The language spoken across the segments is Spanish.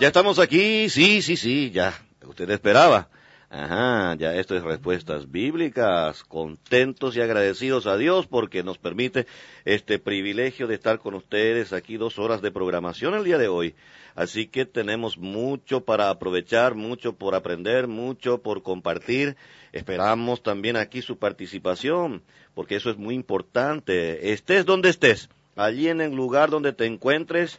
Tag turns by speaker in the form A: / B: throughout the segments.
A: Ya estamos aquí, sí, sí, sí, ya. Usted esperaba. Ajá, ya esto es respuestas bíblicas, contentos y agradecidos a Dios porque nos permite este privilegio de estar con ustedes aquí dos horas de programación el día de hoy. Así que tenemos mucho para aprovechar, mucho por aprender, mucho por compartir. Esperamos también aquí su participación porque eso es muy importante. Estés donde estés, allí en el lugar donde te encuentres,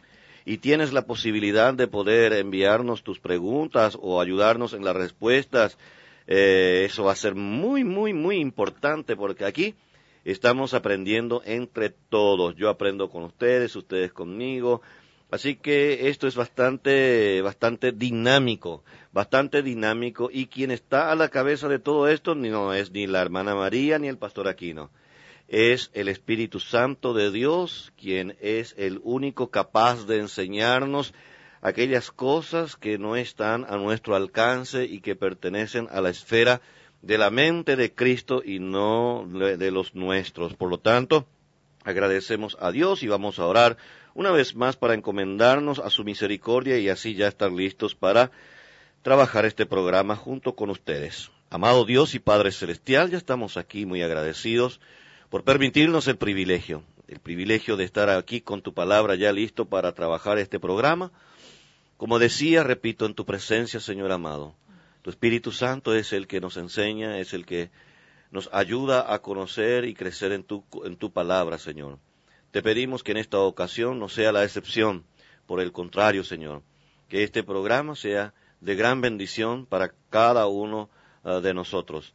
A: y tienes la posibilidad de poder enviarnos tus preguntas o ayudarnos en las respuestas, eh, eso va a ser muy, muy, muy importante porque aquí estamos aprendiendo entre todos. Yo aprendo con ustedes, ustedes conmigo. Así que esto es bastante, bastante dinámico, bastante dinámico y quien está a la cabeza de todo esto no es ni la hermana María ni el pastor Aquino es el Espíritu Santo de Dios, quien es el único capaz de enseñarnos aquellas cosas que no están a nuestro alcance y que pertenecen a la esfera de la mente de Cristo y no de los nuestros. Por lo tanto, agradecemos a Dios y vamos a orar una vez más para encomendarnos a su misericordia y así ya estar listos para trabajar este programa junto con ustedes. Amado Dios y Padre Celestial, ya estamos aquí muy agradecidos por permitirnos el privilegio, el privilegio de estar aquí con tu palabra ya listo para trabajar este programa. Como decía, repito, en tu presencia, Señor amado, tu Espíritu Santo es el que nos enseña, es el que nos ayuda a conocer y crecer en tu, en tu palabra, Señor. Te pedimos que en esta ocasión no sea la excepción, por el contrario, Señor, que este programa sea de gran bendición para cada uno ah, de nosotros.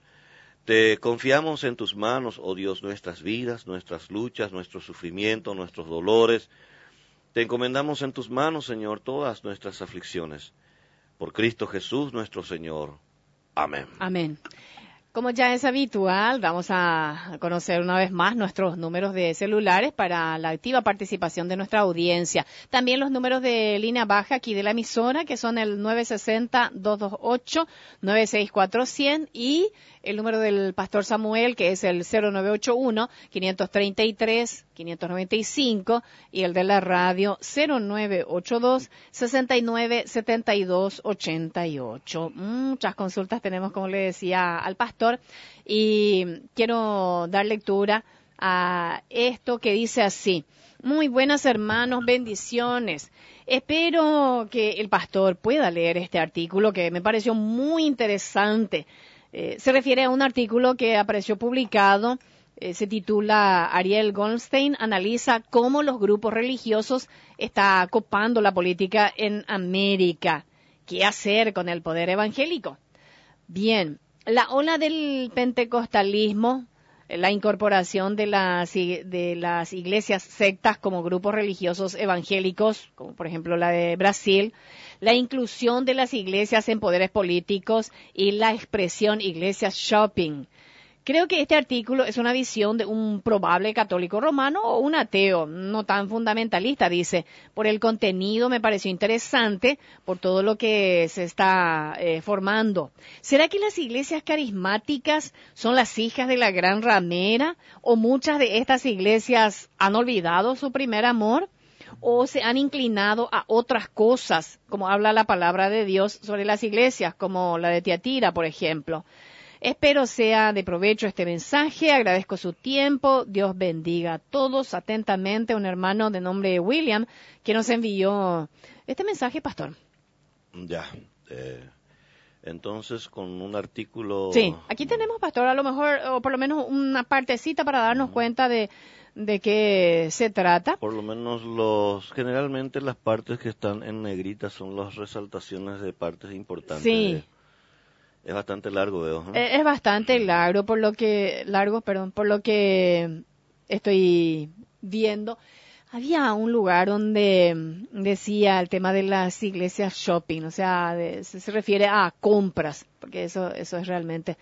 A: Te confiamos en tus manos, oh Dios, nuestras vidas, nuestras luchas, nuestros sufrimientos, nuestros dolores. Te encomendamos en tus manos, Señor, todas nuestras aflicciones. Por Cristo Jesús nuestro Señor. Amén.
B: Amén. Como ya es habitual, vamos a conocer una vez más nuestros números de celulares para la activa participación de nuestra audiencia. También los números de línea baja aquí de la emisora, que son el 960-228-96400 y el número del pastor Samuel, que es el 0981-533-595 y el de la radio 0982-697288. Muchas consultas tenemos, como le decía al pastor, y quiero dar lectura a esto que dice así. Muy buenas hermanos, bendiciones. Espero que el pastor pueda leer este artículo que me pareció muy interesante eh, se refiere a un artículo que apareció publicado, eh, se titula Ariel Goldstein analiza cómo los grupos religiosos están copando la política en América. ¿Qué hacer con el poder evangélico? Bien, la ola del pentecostalismo, eh, la incorporación de las, de las iglesias sectas como grupos religiosos evangélicos, como por ejemplo la de Brasil, la inclusión de las iglesias en poderes políticos y la expresión iglesias shopping. Creo que este artículo es una visión de un probable católico romano o un ateo, no tan fundamentalista, dice. Por el contenido me pareció interesante, por todo lo que se está eh, formando. ¿Será que las iglesias carismáticas son las hijas de la gran ramera o muchas de estas iglesias han olvidado su primer amor? o se han inclinado a otras cosas, como habla la palabra de Dios sobre las iglesias, como la de Tiatira, por ejemplo. Espero sea de provecho este mensaje, agradezco su tiempo, Dios bendiga a todos atentamente, un hermano de nombre William, que nos envió este mensaje, pastor.
A: Ya, eh, entonces con un artículo...
B: Sí, aquí tenemos, pastor, a lo mejor, o por lo menos una partecita para darnos cuenta de, de qué se trata.
A: Por lo menos los generalmente las partes que están en negrita son las resaltaciones de partes importantes.
B: Sí.
A: Es bastante largo, veo.
B: Es, bastante largo por lo que largo, perdón, por lo que estoy viendo. Había un lugar donde decía el tema de las iglesias shopping, o sea, se refiere a compras, porque eso eso es realmente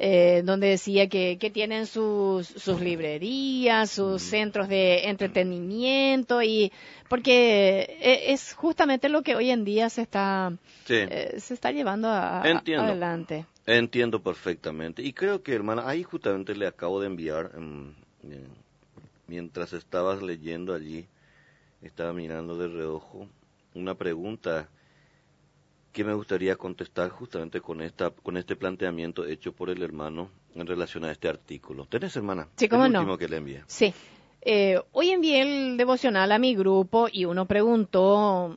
B: eh, donde decía que, que tienen sus, sus librerías, sus centros de entretenimiento y porque e, es justamente lo que hoy en día se está eh, se está llevando a, adelante.
A: Entiendo perfectamente. Y creo que hermana ahí justamente le acabo de enviar em, eh, mientras estabas leyendo allí estaba mirando de reojo una pregunta que me gustaría contestar justamente con esta con este planteamiento hecho por el hermano en relación a este artículo. ¿Tenés, hermana?
B: Sí, cómo
A: el
B: no.
A: último que le envié.
B: Sí. Eh, hoy envié el devocional a mi grupo y uno preguntó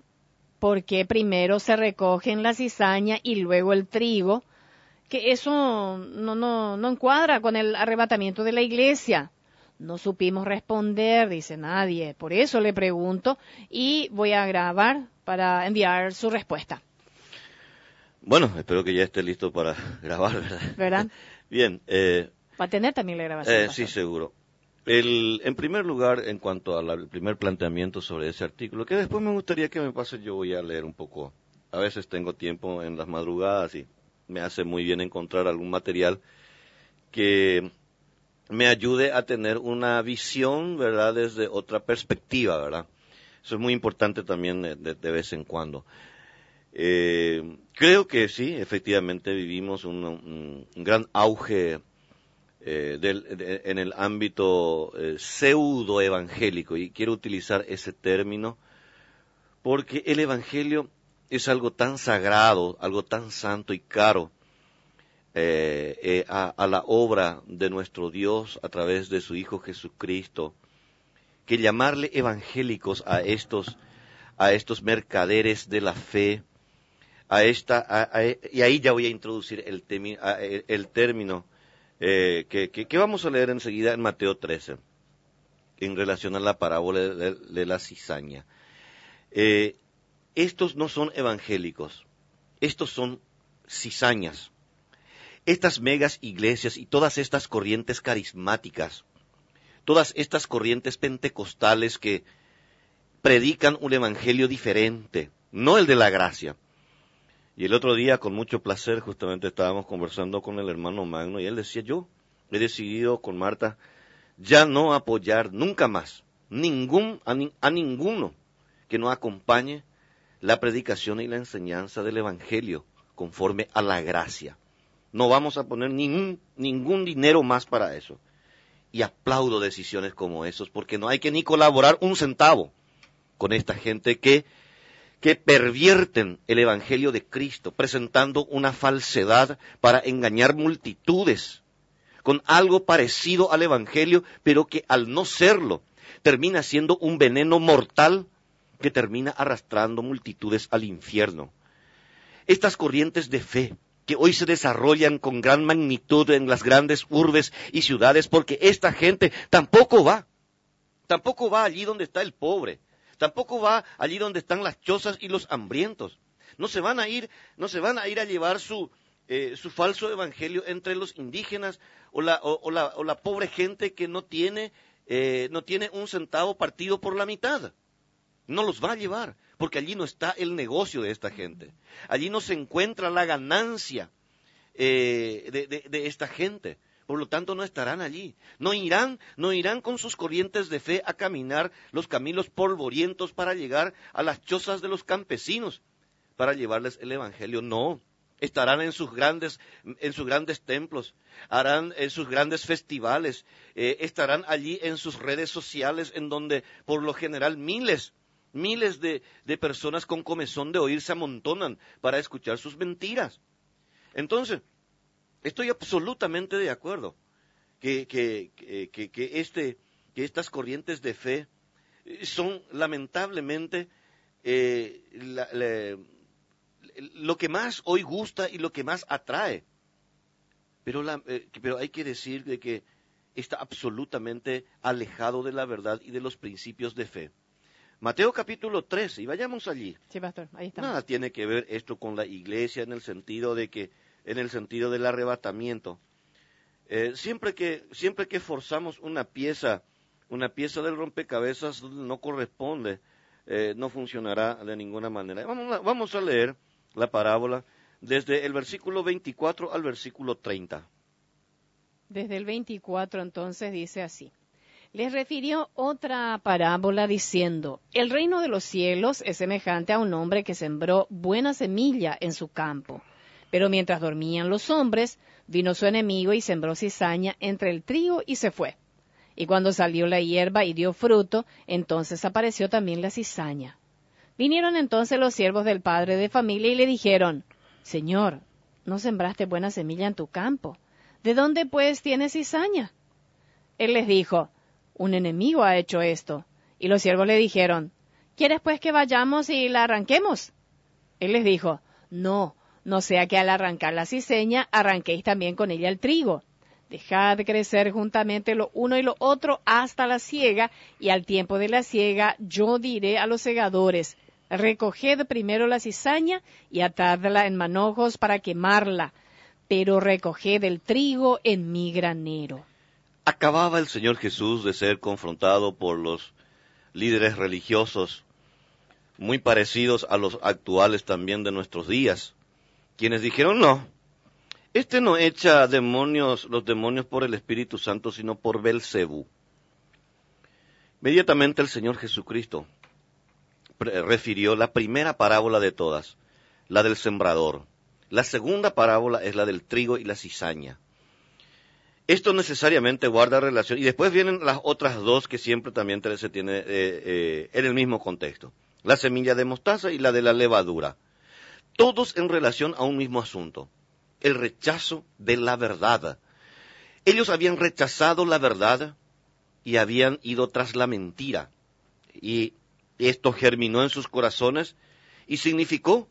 B: por qué primero se recogen la cizaña y luego el trigo, que eso no, no, no encuadra con el arrebatamiento de la iglesia. No supimos responder, dice nadie. Por eso le pregunto y voy a grabar para enviar su respuesta.
A: Bueno, espero que ya esté listo para grabar, ¿verdad?
B: ¿Verdad?
A: Bien, eh,
B: Va a tener también la grabación.
A: eh, sí, seguro. El, en primer lugar, en cuanto al primer planteamiento sobre ese artículo, que después me gustaría que me pase, yo voy a leer un poco. A veces tengo tiempo en las madrugadas y me hace muy bien encontrar algún material que me ayude a tener una visión, ¿verdad?, desde otra perspectiva, ¿verdad? Eso es muy importante también de, de vez en cuando. Eh, creo que sí, efectivamente vivimos un, gran auge eh, en el ámbito eh, pseudo evangélico y quiero utilizar ese término porque el evangelio es algo tan sagrado, algo tan santo y caro eh, a, a la obra de nuestro Dios a través de su Hijo Jesucristo, que llamarle evangélicos a estos, a estos mercaderes de la fe, a esta, a- y ahí ya voy a introducir el, a- el- término eh, que, vamos a leer enseguida en Mateo 13, en relación a la parábola de, de la cizaña. Eh, estos no son evangélicos, estos son cizañas. Estas megas iglesias y todas estas corrientes carismáticas, todas estas corrientes pentecostales que predican un evangelio diferente, no el de la gracia. Y el otro día, con mucho placer, justamente estábamos conversando con el hermano Magno y él decía, yo he decidido con Marta ya no apoyar nunca más ningún, a, ni- a ninguno que no acompañe la predicación y la enseñanza del Evangelio conforme a la gracia. No vamos a poner ningún, ningún dinero más para eso. Y aplaudo decisiones como esos, porque no hay que ni colaborar un centavo con esta gente que que pervierten el Evangelio de Cristo, presentando una falsedad para engañar multitudes, con algo parecido al Evangelio, pero que al no serlo, termina siendo un veneno mortal que termina arrastrando multitudes al infierno. Estas corrientes de fe que hoy se desarrollan con gran magnitud en las grandes urbes y ciudades, porque esta gente tampoco va, tampoco va allí donde está el pobre, tampoco va allí donde están las chozas y los hambrientos. No se van a ir, no se van a ir a llevar su, eh, su falso evangelio entre los indígenas o la, o, la, o la pobre gente que no tiene, eh, no tiene un centavo partido por la mitad. No los va a llevar, porque allí no está el negocio de esta gente. Allí no se encuentra la ganancia eh, de- de esta gente. Por lo tanto, no estarán allí. No irán, no irán con sus corrientes de fe a caminar los caminos polvorientos para llegar a las chozas de los campesinos, para llevarles el evangelio. No. Estarán en sus grandes, en sus grandes templos, harán en sus grandes festivales, eh, estarán allí en sus redes sociales, en donde por lo general miles, miles de, de personas con comezón de oír se amontonan para escuchar sus mentiras. Entonces, estoy absolutamente de acuerdo que, que, que, este, que estas corrientes de fe eh, son lamentablemente eh, la- la- lo que más hoy gusta y lo que más atrae. Pero, la- eh, pero hay que decir de que está absolutamente alejado de la verdad y de los principios de fe. Mateo capítulo 13, y vayamos allí.
B: Sí, pastor, ahí está.
A: Nada tiene que ver esto con la iglesia en el sentido de que, en el sentido del arrebatamiento. Eh, siempre que, siempre que forzamos una pieza, una pieza del rompecabezas no corresponde, eh, no funcionará de ninguna manera. Vamos a, vamos a leer la parábola desde el versículo 24 al versículo 30.
B: Desde el 24 entonces dice así. Les refirió otra parábola diciendo, el reino de los cielos es semejante a un hombre que sembró buena semilla en su campo. Pero mientras dormían los hombres, vino su enemigo y sembró cizaña entre el trigo y se fue. Y cuando salió la hierba y dio fruto, entonces apareció también la cizaña. Vinieron entonces los siervos del padre de familia y le dijeron, Señor, no sembraste buena semilla en tu campo. ¿De dónde pues tienes cizaña? Él les dijo, Un enemigo ha hecho esto. Y los siervos le dijeron, ¿Quieres pues que vayamos y la arranquemos? Él les dijo, No, no sea que al arrancar la cizaña arranquéis también con ella el trigo. Dejad crecer juntamente lo uno y lo otro hasta la siega, y al tiempo de la siega yo diré a los segadores, recoged primero la cizaña y atadla en manojos para quemarla, pero recoged el trigo en mi granero.
A: Acababa el Señor Jesús de ser confrontado por los líderes religiosos, muy parecidos a los actuales también de nuestros días, quienes dijeron no, este no echa demonios, los demonios por el Espíritu Santo, sino por Belcebú. Inmediatamente el Señor Jesucristo refirió la primera parábola de todas, la del sembrador. La segunda parábola es la del trigo y la cizaña. Esto necesariamente guarda relación. Y después vienen las otras dos que siempre también se tiene eh, eh, en el mismo contexto. La semilla de mostaza y la de la levadura. Todos en relación a un mismo asunto. El rechazo de la verdad. Ellos habían rechazado la verdad y habían ido tras la mentira. Y esto germinó en sus corazones y significó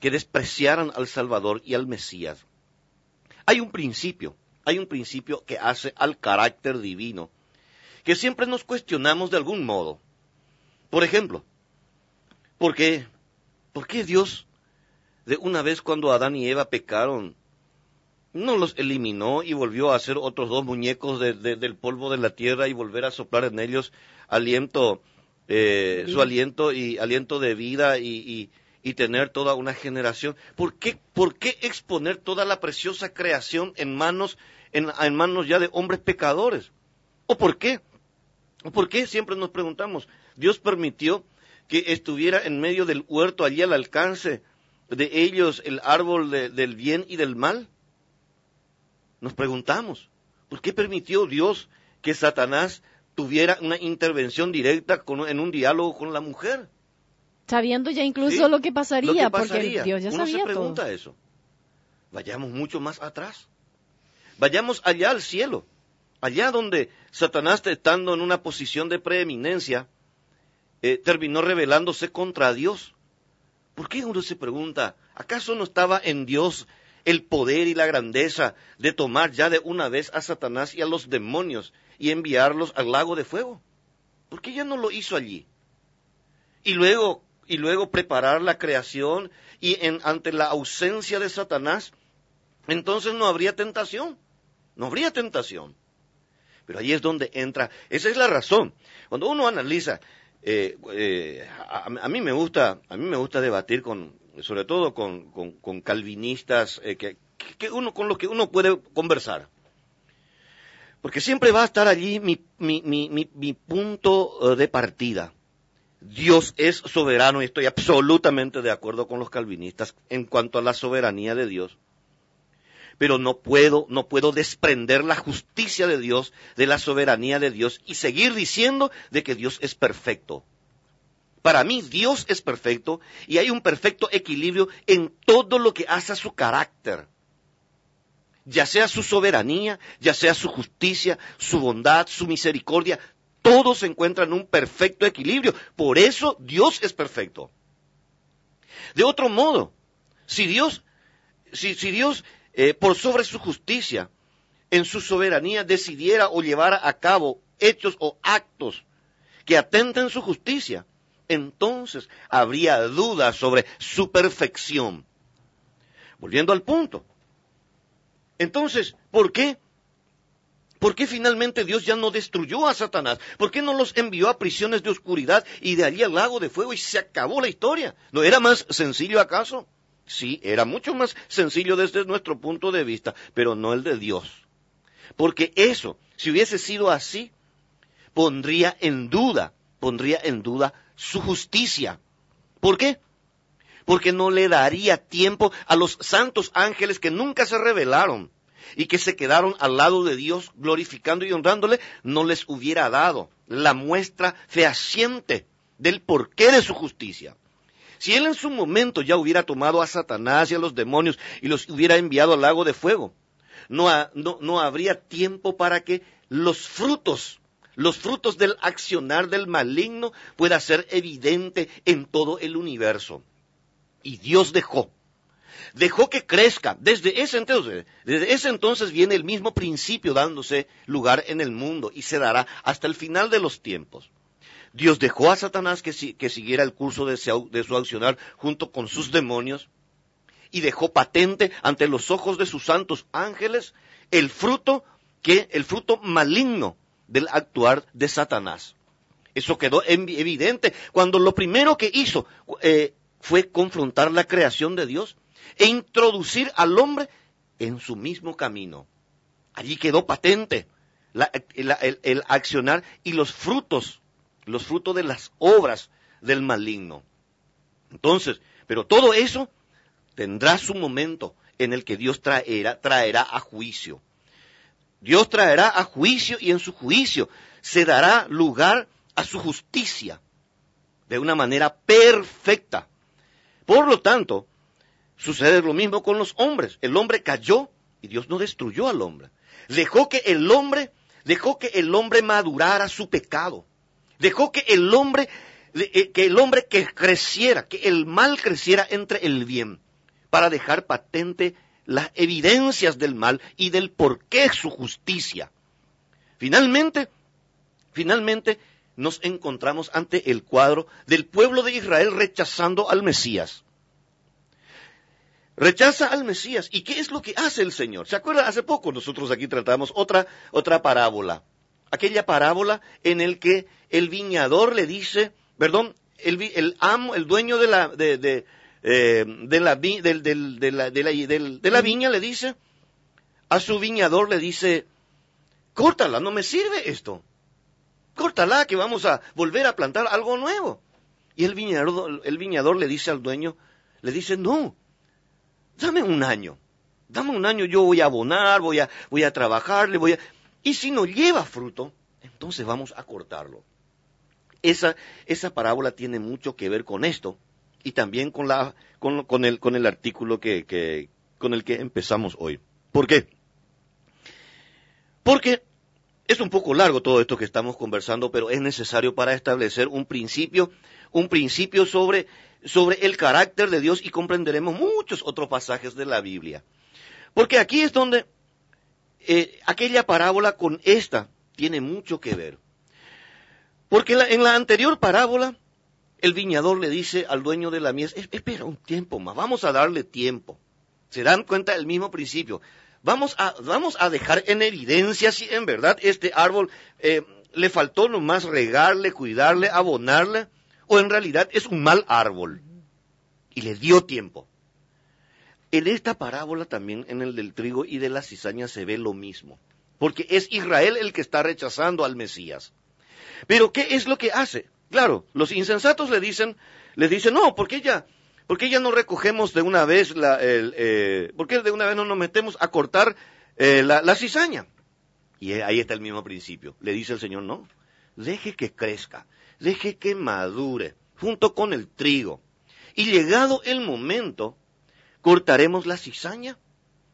A: que despreciaran al Salvador y al Mesías. Hay un principio, hay un principio que hace al carácter divino, que siempre nos cuestionamos de algún modo. Por ejemplo, ¿por qué? ¿Por qué Dios, de una vez cuando Adán y Eva pecaron, no los eliminó y volvió a hacer otros dos muñecos del polvo de la tierra y volver a soplar en ellos aliento, eh, su aliento y aliento de vida y, y tener toda una generación. ¿Por qué, por qué exponer toda la preciosa creación en manos, en, en manos ya de hombres pecadores? ¿O por qué? ¿O por qué siempre nos preguntamos? Dios permitió que estuviera en medio del huerto, allí al alcance de ellos, el árbol del bien y del mal. Nos preguntamos, ¿por qué permitió Dios que Satanás tuviera una intervención directa en un diálogo con la mujer?
B: Sabiendo ya incluso lo que pasaría, porque Dios ya
A: Uno
B: se
A: pregunta eso. Vayamos mucho más atrás. Vayamos allá al cielo, allá donde Satanás, estando en una posición de preeminencia, eh, terminó rebelándose contra Dios. ¿Por qué uno se pregunta, acaso no estaba en Dios el poder y la grandeza de tomar ya de una vez a Satanás y a los demonios y enviarlos al lago de fuego? ¿Por qué ya no lo hizo allí? Y luego y luego preparar la creación y ante la ausencia de Satanás, entonces no habría tentación, no habría tentación. Pero ahí es donde entra, esa es la razón. Cuando uno analiza, eh, eh, a, mí me gusta, a mí me gusta debatir con, sobre todo con, calvinistas eh, que, que, uno, con los que uno puede conversar. Porque siempre va a estar allí mi, mi, mi, mi punto de partida. Dios es soberano y estoy absolutamente de acuerdo con los calvinistas en cuanto a la soberanía de Dios. Pero no puedo, no puedo desprender la justicia de Dios de la soberanía de Dios y seguir diciendo de que Dios es perfecto. Para mí Dios es perfecto y hay un perfecto equilibrio en todo lo que hace a su carácter. Ya sea su soberanía, ya sea su justicia, su bondad, su misericordia, todo se encuentra en un perfecto equilibrio. Por eso Dios es perfecto. De otro modo, si Dios, si, Dios eh, por sobre su justicia, en su soberanía decidiera o llevara a cabo hechos o actos que atenten su justicia, entonces habría dudas sobre su perfección. Volviendo al punto. Entonces, ¿por qué ¿Por qué finalmente Dios ya no destruyó a Satanás? ¿Por qué no los envió a prisiones de oscuridad y de allí al lago de fuego y se acabó la historia? ¿No era más sencillo acaso? Sí, era mucho más sencillo desde nuestro punto de vista, pero no el de Dios. Porque eso, si hubiese sido así, pondría en duda, pondría en duda su justicia. ¿Por qué? Porque no le daría tiempo a los santos ángeles que nunca se revelaron y que se quedaron al lado de Dios glorificando y honrándole, no les hubiera dado la muestra fehaciente del porqué de su justicia. Si él en su momento ya hubiera tomado a Satanás y a los demonios y los hubiera enviado al lago de fuego, no, no, no habría tiempo para que los frutos, los frutos del accionar del maligno pueda ser evidente en todo el universo. Y Dios dejó dejó que crezca. Desde ese entonces, desde ese entonces viene el mismo principio dándose lugar en el mundo y se dará hasta el final de los tiempos. Dios dejó a Satanás que, siguiera el curso de su accionar junto con sus demonios y dejó patente ante los ojos de sus santos ángeles el fruto que el fruto maligno del actuar de Satanás. Eso quedó evidente cuando lo primero que hizo eh, fue confrontar la creación de Dios e introducir al hombre en su mismo camino. Allí quedó patente el, accionar y los frutos, los frutos de las obras del maligno. Entonces, pero todo eso tendrá su momento en el que Dios traerá, traerá a juicio. Dios traerá a juicio y en su juicio se dará lugar a su justicia de una manera perfecta. Por lo tanto, Sucede lo mismo con los hombres. El hombre cayó y Dios no destruyó al hombre. Dejó que el hombre, dejó que el hombre madurara su pecado. Dejó que el hombre, eh, que el hombre que creciera, que el mal creciera entre el bien, para dejar patente las evidencias del mal y del por qué su justicia. Finalmente, finalmente nos encontramos ante el cuadro del pueblo de Israel rechazando al Mesías. Rechaza al Mesías. ¿Y qué es lo que hace el Señor? ¿Se acuerda? Hace poco nosotros aquí tratamos otra, otra parábola. Aquella parábola en el que el viñador le dice, perdón, el, el amo, el dueño de la, de, de, eh, de, la, de la viña le dice, a su viñador le dice, córtala, no me sirve esto. Córtala, que vamos a volver a plantar algo nuevo. Y el viñador, el viñador le dice al dueño, le dice, no, dame un año, dame un año, yo voy a abonar, voy a, voy a trabajarle, voy a... Y si no lleva fruto, entonces vamos a cortarlo. Esa, esa parábola tiene mucho que ver con esto y también con, la, con, con, el, con el artículo que, que, con el que empezamos hoy. ¿Por qué? Porque es un poco largo todo esto que estamos conversando, pero es necesario para establecer un principio, un principio sobre sobre el carácter de Dios y comprenderemos muchos otros pasajes de la Biblia. Porque aquí es donde eh, aquella parábola con esta tiene mucho que ver. Porque en la anterior parábola, el viñador le dice al dueño de la mies, espera un tiempo más, vamos a darle tiempo. Se dan cuenta del mismo principio. Vamos a, vamos a dejar en evidencia si en verdad este árbol eh, le faltó nomás regarle, cuidarle, abonarle o en realidad es un mal árbol. Y le dio tiempo. En esta parábola también, en el del trigo y de la cizaña, se ve lo mismo. Porque es Israel el que está rechazando al Mesías. Pero ¿qué es lo que hace? Claro, los insensatos le dicen, le dicen, no, ¿por qué ya, por qué ya no recogemos de una vez la, el, eh, por qué de una vez no nos metemos a cortar eh, la, la cizaña? Y ahí está el mismo principio. Le dice el Señor, no, deje que crezca deje que madure junto con el trigo. Y llegado el momento, cortaremos la cizaña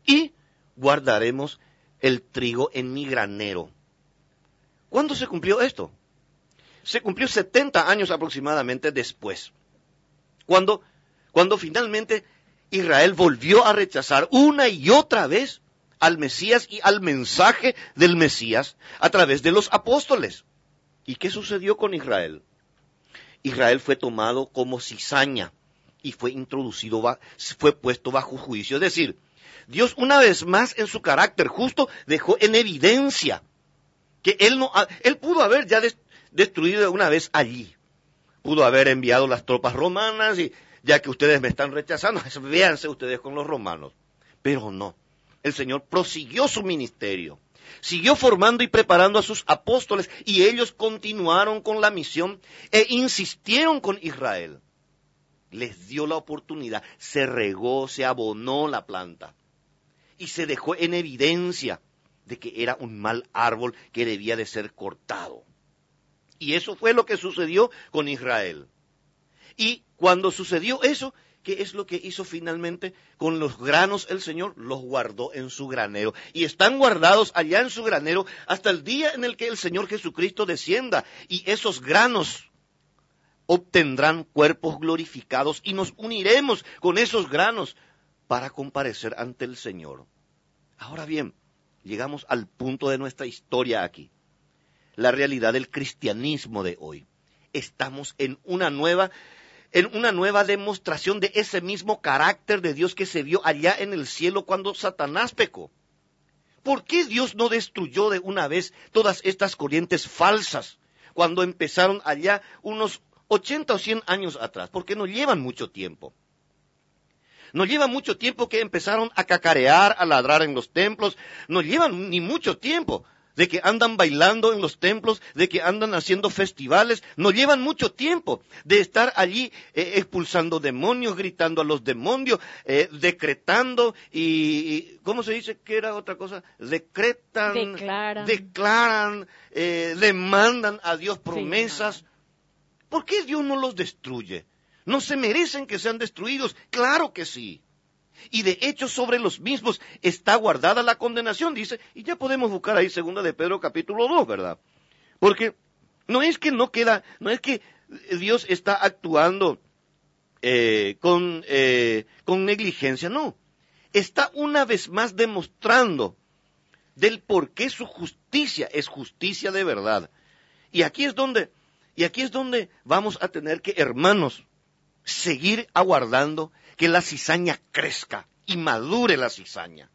A: y guardaremos el trigo en mi granero. ¿Cuándo se cumplió esto? Se cumplió 70 años aproximadamente después, cuando, cuando finalmente Israel volvió a rechazar una y otra vez al Mesías y al mensaje del Mesías a través de los apóstoles. ¿Y qué sucedió con Israel? Israel fue tomado como cizaña y fue introducido, fue puesto bajo juicio. Es decir, Dios una vez más en su carácter justo dejó en evidencia que él no, él pudo haber ya destruido una vez allí. Pudo haber enviado las tropas romanas y ya que ustedes me están rechazando, véanse ustedes con los romanos. Pero no. El Señor prosiguió su ministerio siguió formando y preparando a sus apóstoles y ellos continuaron con la misión e insistieron con Israel. Les dio la oportunidad, se regó, se abonó la planta y se dejó en evidencia de que era un mal árbol que debía de ser cortado. Y eso fue lo que sucedió con Israel. Y cuando sucedió eso, ¿qué es lo que hizo finalmente? Con los granos el Señor los guardó en su granero. Y están guardados allá en su granero hasta el día en el que el Señor Jesucristo descienda. Y esos granos obtendrán cuerpos glorificados y nos uniremos con esos granos para comparecer ante el Señor. Ahora bien, llegamos al punto de nuestra historia aquí. La realidad del cristianismo de hoy. Estamos en una nueva en una nueva demostración de ese mismo carácter de Dios que se vio allá en el cielo cuando Satanás pecó. ¿Por qué Dios no destruyó de una vez todas estas corrientes falsas cuando empezaron allá unos 80 o 100 años atrás? Porque no llevan mucho tiempo. No lleva mucho tiempo que empezaron a cacarear, a ladrar en los templos. No llevan ni mucho tiempo de que andan bailando en los templos, de que andan haciendo festivales. No llevan mucho tiempo de estar allí eh, expulsando demonios, gritando a los demonios, eh, decretando y, ¿cómo se dice que era otra cosa? Decretan,
B: declaran,
A: declaran eh, demandan a Dios promesas. ¿Por qué Dios no los destruye? ¿No se merecen que sean destruidos? Claro que sí. Y de hecho sobre los mismos está guardada la condenación, dice, y ya podemos buscar ahí segunda de Pedro capítulo 2, ¿verdad? Porque no es que no queda, no es que Dios está actuando eh, con, eh, con negligencia, no. Está una vez más demostrando del por qué su justicia es justicia de verdad. Y aquí es donde, y aquí es donde vamos a tener que, hermanos, seguir aguardando que la cizaña crezca y madure la cizaña.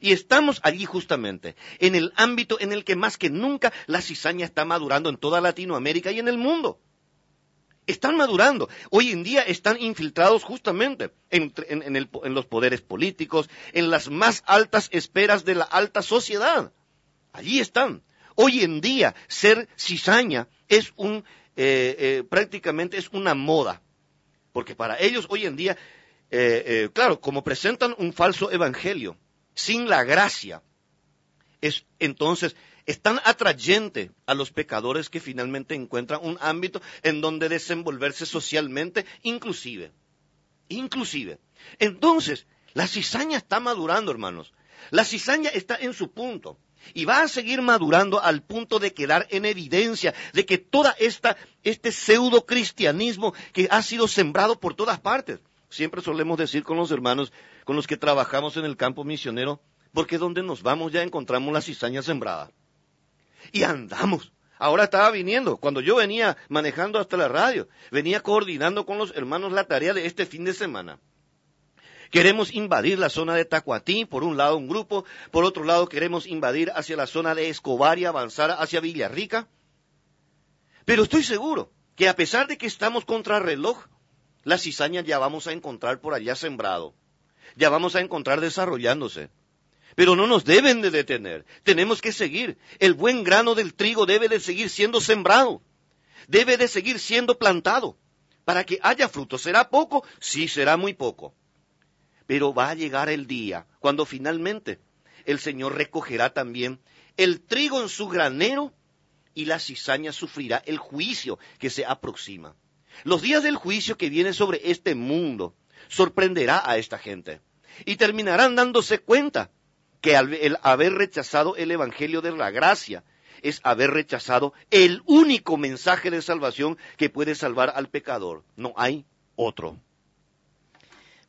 A: Y estamos allí justamente, en el ámbito en el que más que nunca la cizaña está madurando en toda Latinoamérica y en el mundo. Están madurando. Hoy en día están infiltrados justamente en, los poderes políticos, en las más altas esferas de la alta sociedad. Allí están. Hoy en día ser cizaña es un, eh, eh, prácticamente es una moda. Porque para ellos hoy en día eh, claro, como presentan un falso evangelio, sin la gracia, es entonces es tan atrayente a los pecadores que finalmente encuentran un ámbito en donde desenvolverse socialmente, inclusive. Inclusive. Entonces, la cizaña está madurando, hermanos. La cizaña está en su punto. Y va a seguir madurando al punto de quedar en evidencia de que toda esta, este pseudo cristianismo que ha sido sembrado por todas partes, siempre solemos decir con los hermanos con los que trabajamos en el campo misionero, porque donde nos vamos ya encontramos la cizaña sembrada. Y andamos. Ahora estaba viniendo, cuando yo venía manejando hasta la radio, venía coordinando con los hermanos la tarea de este fin de semana. Queremos invadir la zona de Tacuatí, por un lado un grupo, por otro lado queremos invadir hacia la zona de Escobar y avanzar hacia Villarrica. Pero estoy seguro que a pesar de que estamos contra reloj, la cizaña ya vamos a encontrar por allá sembrado, ya vamos a encontrar desarrollándose. Pero no nos deben de detener, tenemos que seguir. El buen grano del trigo debe de seguir siendo sembrado, debe de seguir siendo plantado, para que haya fruto. ¿Será poco? Sí, será muy poco. Pero va a llegar el día cuando finalmente el Señor recogerá también el trigo en su granero y la cizaña sufrirá el juicio que se aproxima. Los días del juicio que viene sobre este mundo sorprenderá a esta gente y terminarán dándose cuenta que el haber rechazado el Evangelio de la gracia es haber rechazado el único mensaje de salvación que puede salvar al pecador. No hay otro.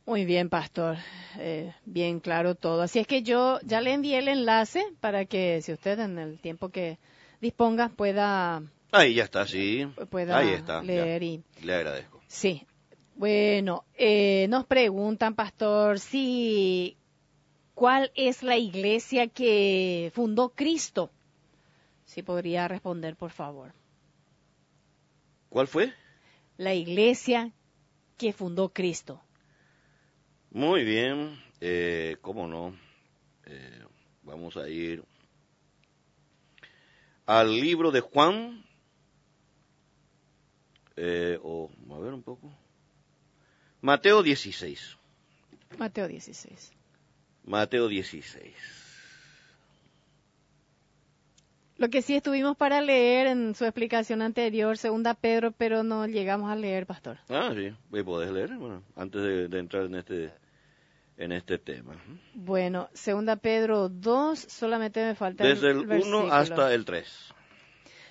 B: Muy bien, pastor. Eh, bien claro todo. Así es que yo ya le envié el enlace para que si usted en el tiempo que disponga pueda
A: Ahí ya está, sí.
B: Pueda
A: Ahí está.
B: leer y...
A: Le agradezco.
B: Sí. Bueno, eh, nos preguntan, pastor, si cuál es la iglesia que fundó Cristo. Si podría responder, por favor.
A: ¿Cuál fue?
B: La iglesia que fundó Cristo.
A: Muy bien, eh, cómo no. Eh, vamos a ir al libro de Juan, eh, o a ver un poco. Mateo 16.
B: Mateo 16.
A: Mateo 16.
B: Lo que sí estuvimos para leer en su explicación anterior, segunda Pedro, pero no llegamos a leer, pastor.
A: Ah, sí, podés leer, bueno, antes de, de entrar en este en este tema.
B: Bueno, segunda Pedro 2, solamente me falta
A: Desde
B: el,
A: el
B: versículo.
A: 1 hasta el 3.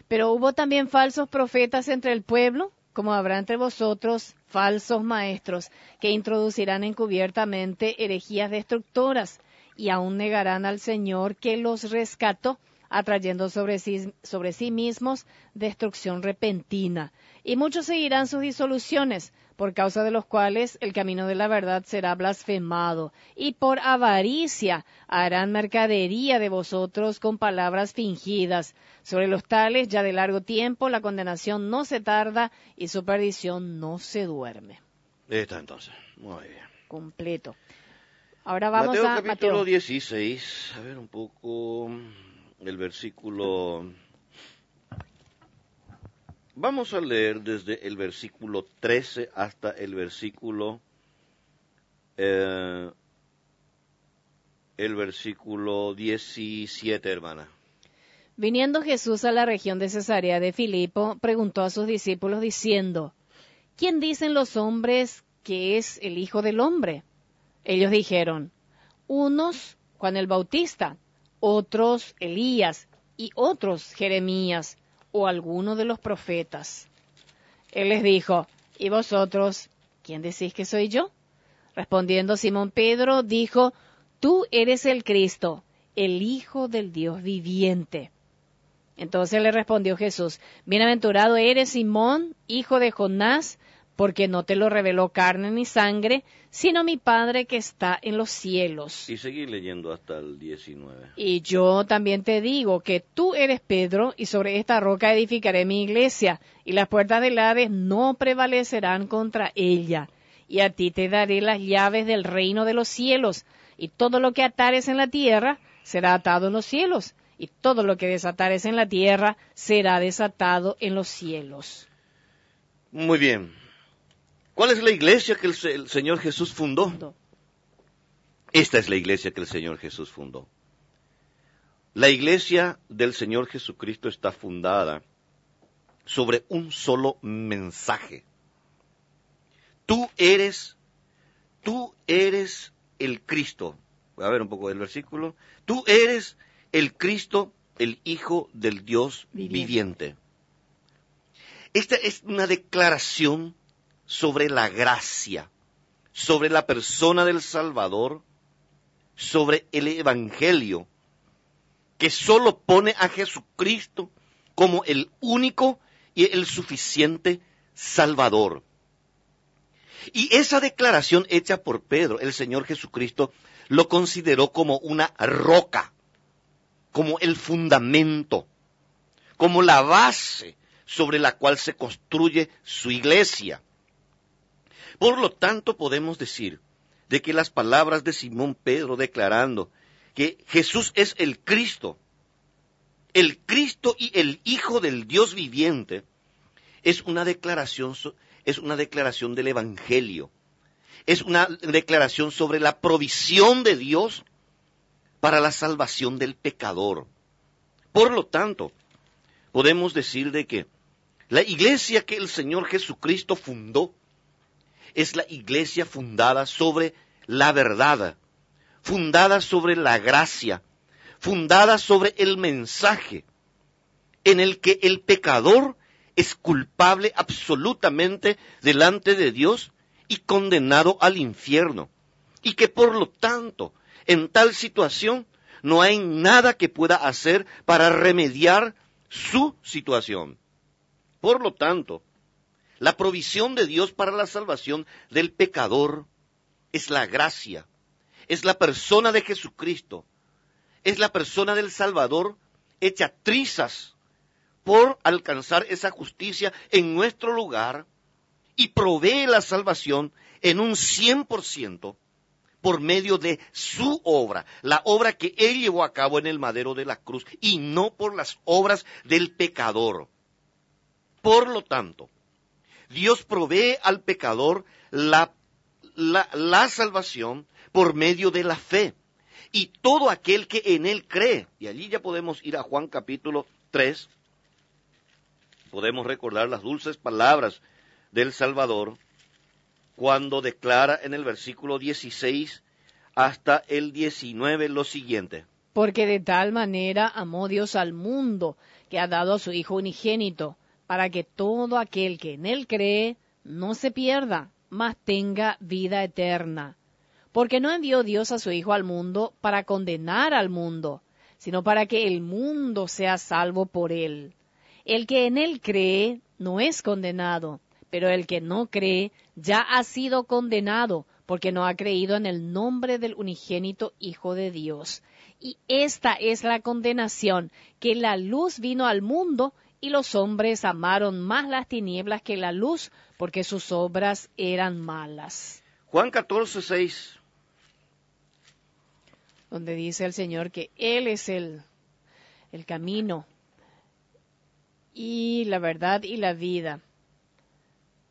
B: Pero hubo también falsos profetas entre el pueblo, como habrá entre vosotros falsos maestros, que introducirán encubiertamente herejías destructoras, y aún negarán al Señor que los rescató, atrayendo sobre sí, sobre sí mismos destrucción repentina. Y muchos seguirán sus disoluciones, por causa de los cuales el camino de la verdad será blasfemado, y por avaricia harán mercadería de vosotros con palabras fingidas. Sobre los tales, ya de largo tiempo, la condenación no se tarda y su perdición no se duerme.
A: Está entonces, muy bien.
B: Completo. Ahora vamos
A: Mateo
B: a
A: capítulo
B: Mateo.
A: 16, a ver un poco el versículo. Vamos a leer desde el versículo 13 hasta el versículo. eh, el versículo 17, hermana.
B: Viniendo Jesús a la región de Cesarea de Filipo, preguntó a sus discípulos diciendo, ¿Quién dicen los hombres que es el Hijo del Hombre? Ellos dijeron, unos Juan el Bautista, otros Elías y otros Jeremías o alguno de los profetas. Él les dijo, ¿y vosotros quién decís que soy yo? Respondiendo Simón Pedro, dijo, Tú eres el Cristo, el Hijo del Dios viviente. Entonces le respondió Jesús, Bienaventurado eres Simón, hijo de Jonás, porque no te lo reveló carne ni sangre, sino mi Padre que está en los cielos.
A: Y seguir leyendo hasta el 19.
B: Y yo también te digo que tú eres Pedro, y sobre esta roca edificaré mi iglesia, y las puertas del Hades no prevalecerán contra ella. Y a ti te daré las llaves del reino de los cielos, y todo lo que atares en la tierra será atado en los cielos, y todo lo que desatares en la tierra será desatado en los cielos.
A: Muy bien. ¿Cuál es la iglesia que el, se- el Señor Jesús fundó? Esta es la iglesia que el Señor Jesús fundó. La iglesia del Señor Jesucristo está fundada sobre un solo mensaje. Tú eres, tú eres el Cristo. Voy a ver un poco del versículo. Tú eres el Cristo, el Hijo del Dios
B: Viviente.
A: viviente. Esta es una declaración sobre la gracia, sobre la persona del Salvador, sobre el Evangelio, que solo pone a Jesucristo como el único y el suficiente Salvador. Y esa declaración hecha por Pedro, el Señor Jesucristo, lo consideró como una roca, como el fundamento, como la base sobre la cual se construye su iglesia. Por lo tanto, podemos decir de que las palabras de Simón Pedro declarando que Jesús es el Cristo, el Cristo y el Hijo del Dios viviente, es una declaración, es una declaración del Evangelio, es una declaración sobre la provisión de Dios para la salvación del pecador. Por lo tanto, podemos decir de que la iglesia que el Señor Jesucristo fundó es la iglesia fundada sobre la verdad, fundada sobre la gracia, fundada sobre el mensaje en el que el pecador es culpable absolutamente delante de Dios y condenado al infierno, y que por lo tanto, en tal situación, no hay nada que pueda hacer para remediar su situación. Por lo tanto, la provisión de Dios para la salvación del pecador es la gracia, es la persona de Jesucristo, es la persona del Salvador hecha trizas por alcanzar esa justicia en nuestro lugar y provee la salvación en un 100% por medio de su obra, la obra que él llevó a cabo en el madero de la cruz y no por las obras del pecador. Por lo tanto, Dios provee al pecador la, la, salvación por medio de la fe. Y todo aquel que en él cree, y allí ya podemos ir a Juan capítulo 3, podemos recordar las dulces palabras del Salvador cuando declara en el versículo 16 hasta el 19 lo siguiente.
B: Porque de tal manera amó Dios al mundo que ha dado a su Hijo unigénito, para que todo aquel que en él cree no se pierda, mas tenga vida eterna. Porque no envió Dios a su Hijo al mundo para condenar al mundo, sino para que el mundo sea salvo por él. El que en él cree no es condenado, pero el que no cree ya ha sido condenado, porque no ha creído en el nombre del unigénito Hijo de Dios. Y esta es la condenación, que la luz vino al mundo y los hombres amaron más las tinieblas que la luz, porque sus obras eran malas.
A: Juan 14, 6.
B: Donde dice el Señor que Él es el, el camino, y la verdad y la vida.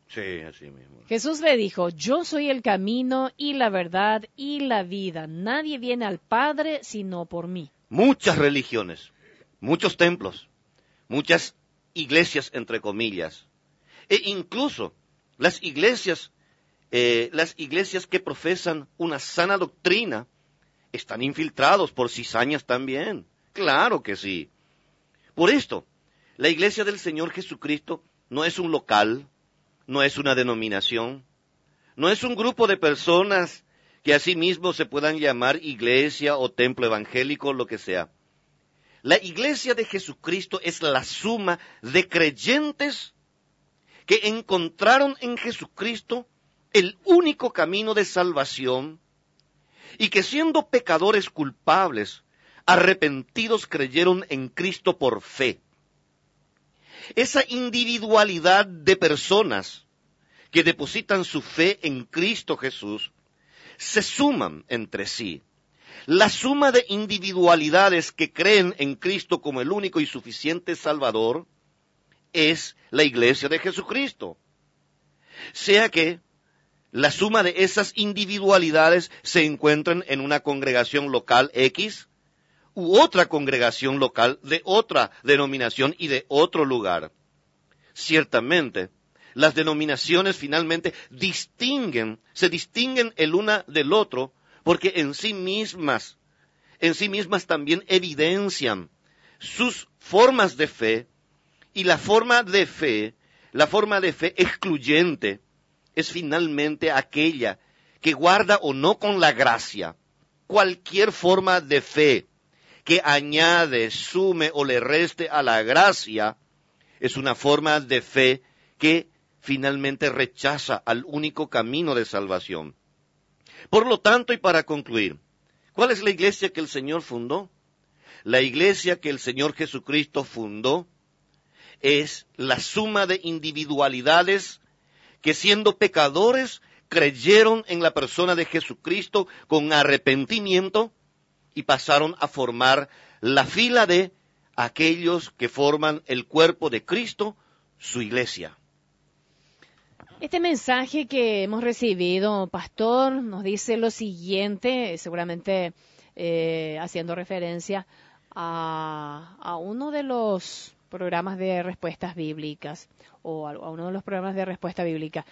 A: Sí, así mismo.
B: Jesús le dijo, yo soy el camino y la verdad y la vida. Nadie viene al Padre sino por mí.
A: Muchas religiones, muchos templos, muchas iglesias, entre comillas, e incluso las iglesias, eh, las iglesias que profesan una sana doctrina, están infiltrados por cizañas también. Claro que sí. Por esto, la iglesia del Señor Jesucristo no es un local, no es una denominación, no es un grupo de personas que a sí mismos se puedan llamar iglesia o templo evangélico, lo que sea. La iglesia de Jesucristo es la suma de creyentes que encontraron en Jesucristo el único camino de salvación y que siendo pecadores culpables, arrepentidos creyeron en Cristo por fe esa individualidad de personas que depositan su fe en Cristo Jesús, se suman entre sí. La suma de individualidades que creen en Cristo como el único y suficiente Salvador es la iglesia de Jesucristo. Sea que la suma de esas individualidades se encuentren en una congregación local X, u otra congregación local de otra denominación y de otro lugar. Ciertamente, las denominaciones finalmente distinguen, se distinguen el una del otro, porque en sí mismas, en sí mismas también evidencian sus formas de fe, y la forma de fe, la forma de fe excluyente, es finalmente aquella que guarda o no con la gracia cualquier forma de fe que añade, sume o le reste a la gracia, es una forma de fe que finalmente rechaza al único camino de salvación. Por lo tanto, y para concluir, ¿cuál es la iglesia que el Señor fundó? La iglesia que el Señor Jesucristo fundó es la suma de individualidades que siendo pecadores creyeron en la persona de Jesucristo con arrepentimiento y pasaron a formar la fila de aquellos que forman el cuerpo de Cristo, su iglesia.
B: Este mensaje que hemos recibido, pastor, nos dice lo siguiente, seguramente eh, haciendo referencia a, uno de los programas de respuestas bíblicas o a, uno de los programas de respuesta bíblica.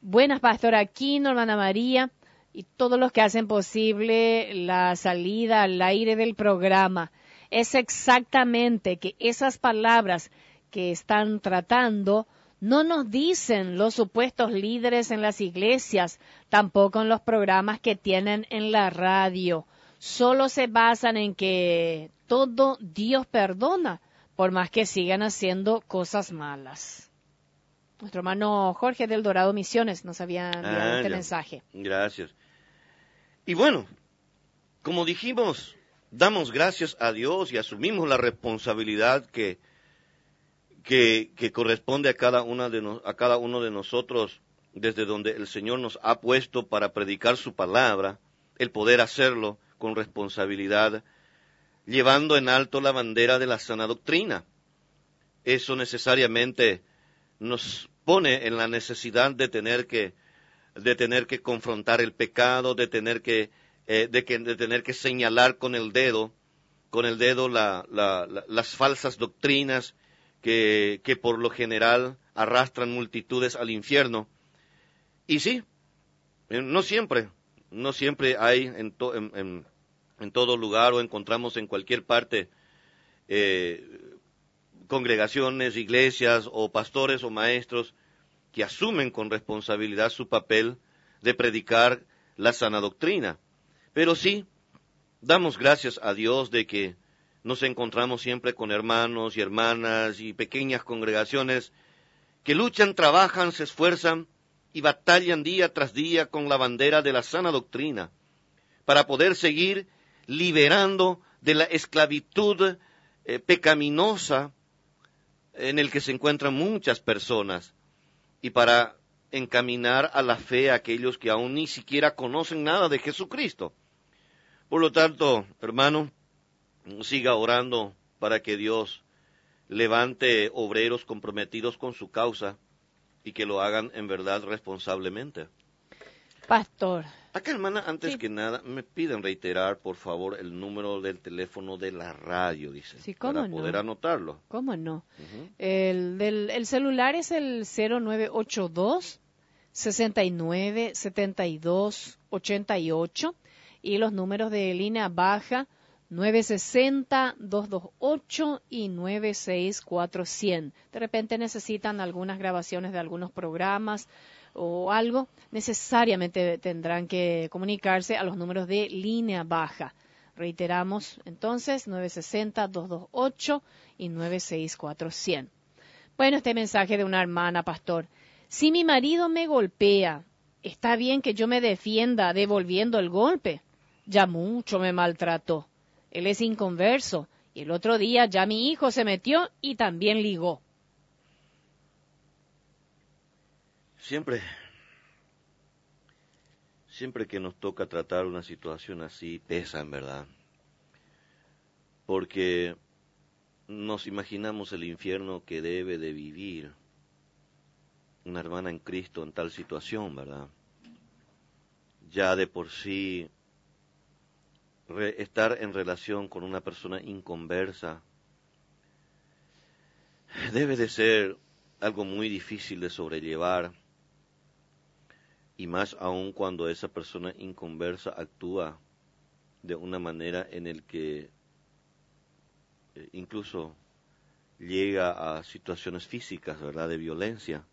B: Buenas, pastor, aquí Normana María y todos los que hacen posible la salida al aire del programa. Es exactamente que esas palabras que están tratando no nos dicen los supuestos líderes en las iglesias, tampoco en los programas que tienen en la radio. Solo se basan en que todo Dios perdona, por más que sigan haciendo cosas malas. Nuestro hermano Jorge del Dorado Misiones nos había enviado ah, este mensaje.
A: Gracias. Y bueno, como dijimos, damos gracias a Dios y asumimos la responsabilidad que, que, corresponde a cada, una de a cada uno de nosotros desde donde el Señor nos ha puesto para predicar su palabra, el poder hacerlo con responsabilidad, llevando en alto la bandera de la sana doctrina. Eso necesariamente nos pone en la necesidad de tener que de tener que confrontar el pecado, de tener que, eh, de, que, de tener que señalar con el dedo con el dedo las falsas doctrinas que, por lo general arrastran multitudes al infierno. Y sí, eh, no siempre, no siempre hay en, en, todo lugar o encontramos en cualquier parte eh, congregaciones, iglesias o pastores o maestros que asumen con responsabilidad su papel de predicar la sana doctrina. Pero sí, damos gracias a Dios de que nos encontramos siempre con hermanos y hermanas y pequeñas congregaciones que luchan, trabajan, se esfuerzan y batallan día tras día con la bandera de la sana doctrina para poder seguir liberando de la esclavitud eh, pecaminosa en el que se encuentran muchas personas y para encaminar a la fe a aquellos que aún ni siquiera conocen nada de Jesucristo. Por lo tanto, hermano, siga orando para que Dios levante obreros comprometidos con su causa y que lo hagan en verdad responsablemente.
B: Pastor.
A: Acá, hermana, antes que nada, me piden reiterar, por favor, el número del teléfono de la radio, dice.
B: Sí, ¿cómo
A: para poder anotarlo.
B: ¿Cómo no? el, del, el celular es el 0982 69 72 88 y los números de línea baja 960-228 y 964-100. De repente necesitan algunas grabaciones de algunos programas o algo, necesariamente tendrán que comunicarse a los números de línea baja. Reiteramos entonces 960-228 y 964-100. Bueno, este mensaje de una hermana, pastor. Si mi marido me golpea, ¿está bien que yo me defienda devolviendo el golpe? Ya mucho me maltrató. Él es inconverso. Y el otro día ya mi hijo se metió y también ligó.
A: Siempre, siempre que nos toca tratar una situación así, pesa en verdad. Porque nos imaginamos el infierno que debe de vivir una hermana en Cristo en tal situación, ¿verdad? Ya de por sí estar en relación con una persona inconversa debe de ser algo muy difícil de sobrellevar y más aún cuando esa persona inconversa actúa de una manera en el que eh, incluso llega a situaciones físicas, ¿verdad?, de violencia.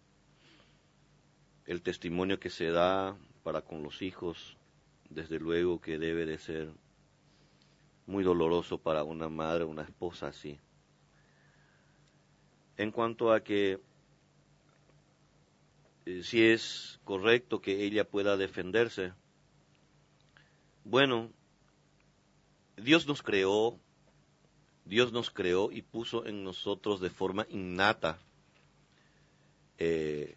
A: El testimonio que se da para con los hijos, desde luego que debe de ser muy doloroso para una madre, una esposa así. En cuanto a que eh, si es correcto que ella pueda defenderse, bueno, Dios nos creó, Dios nos creó y puso en nosotros de forma innata eh,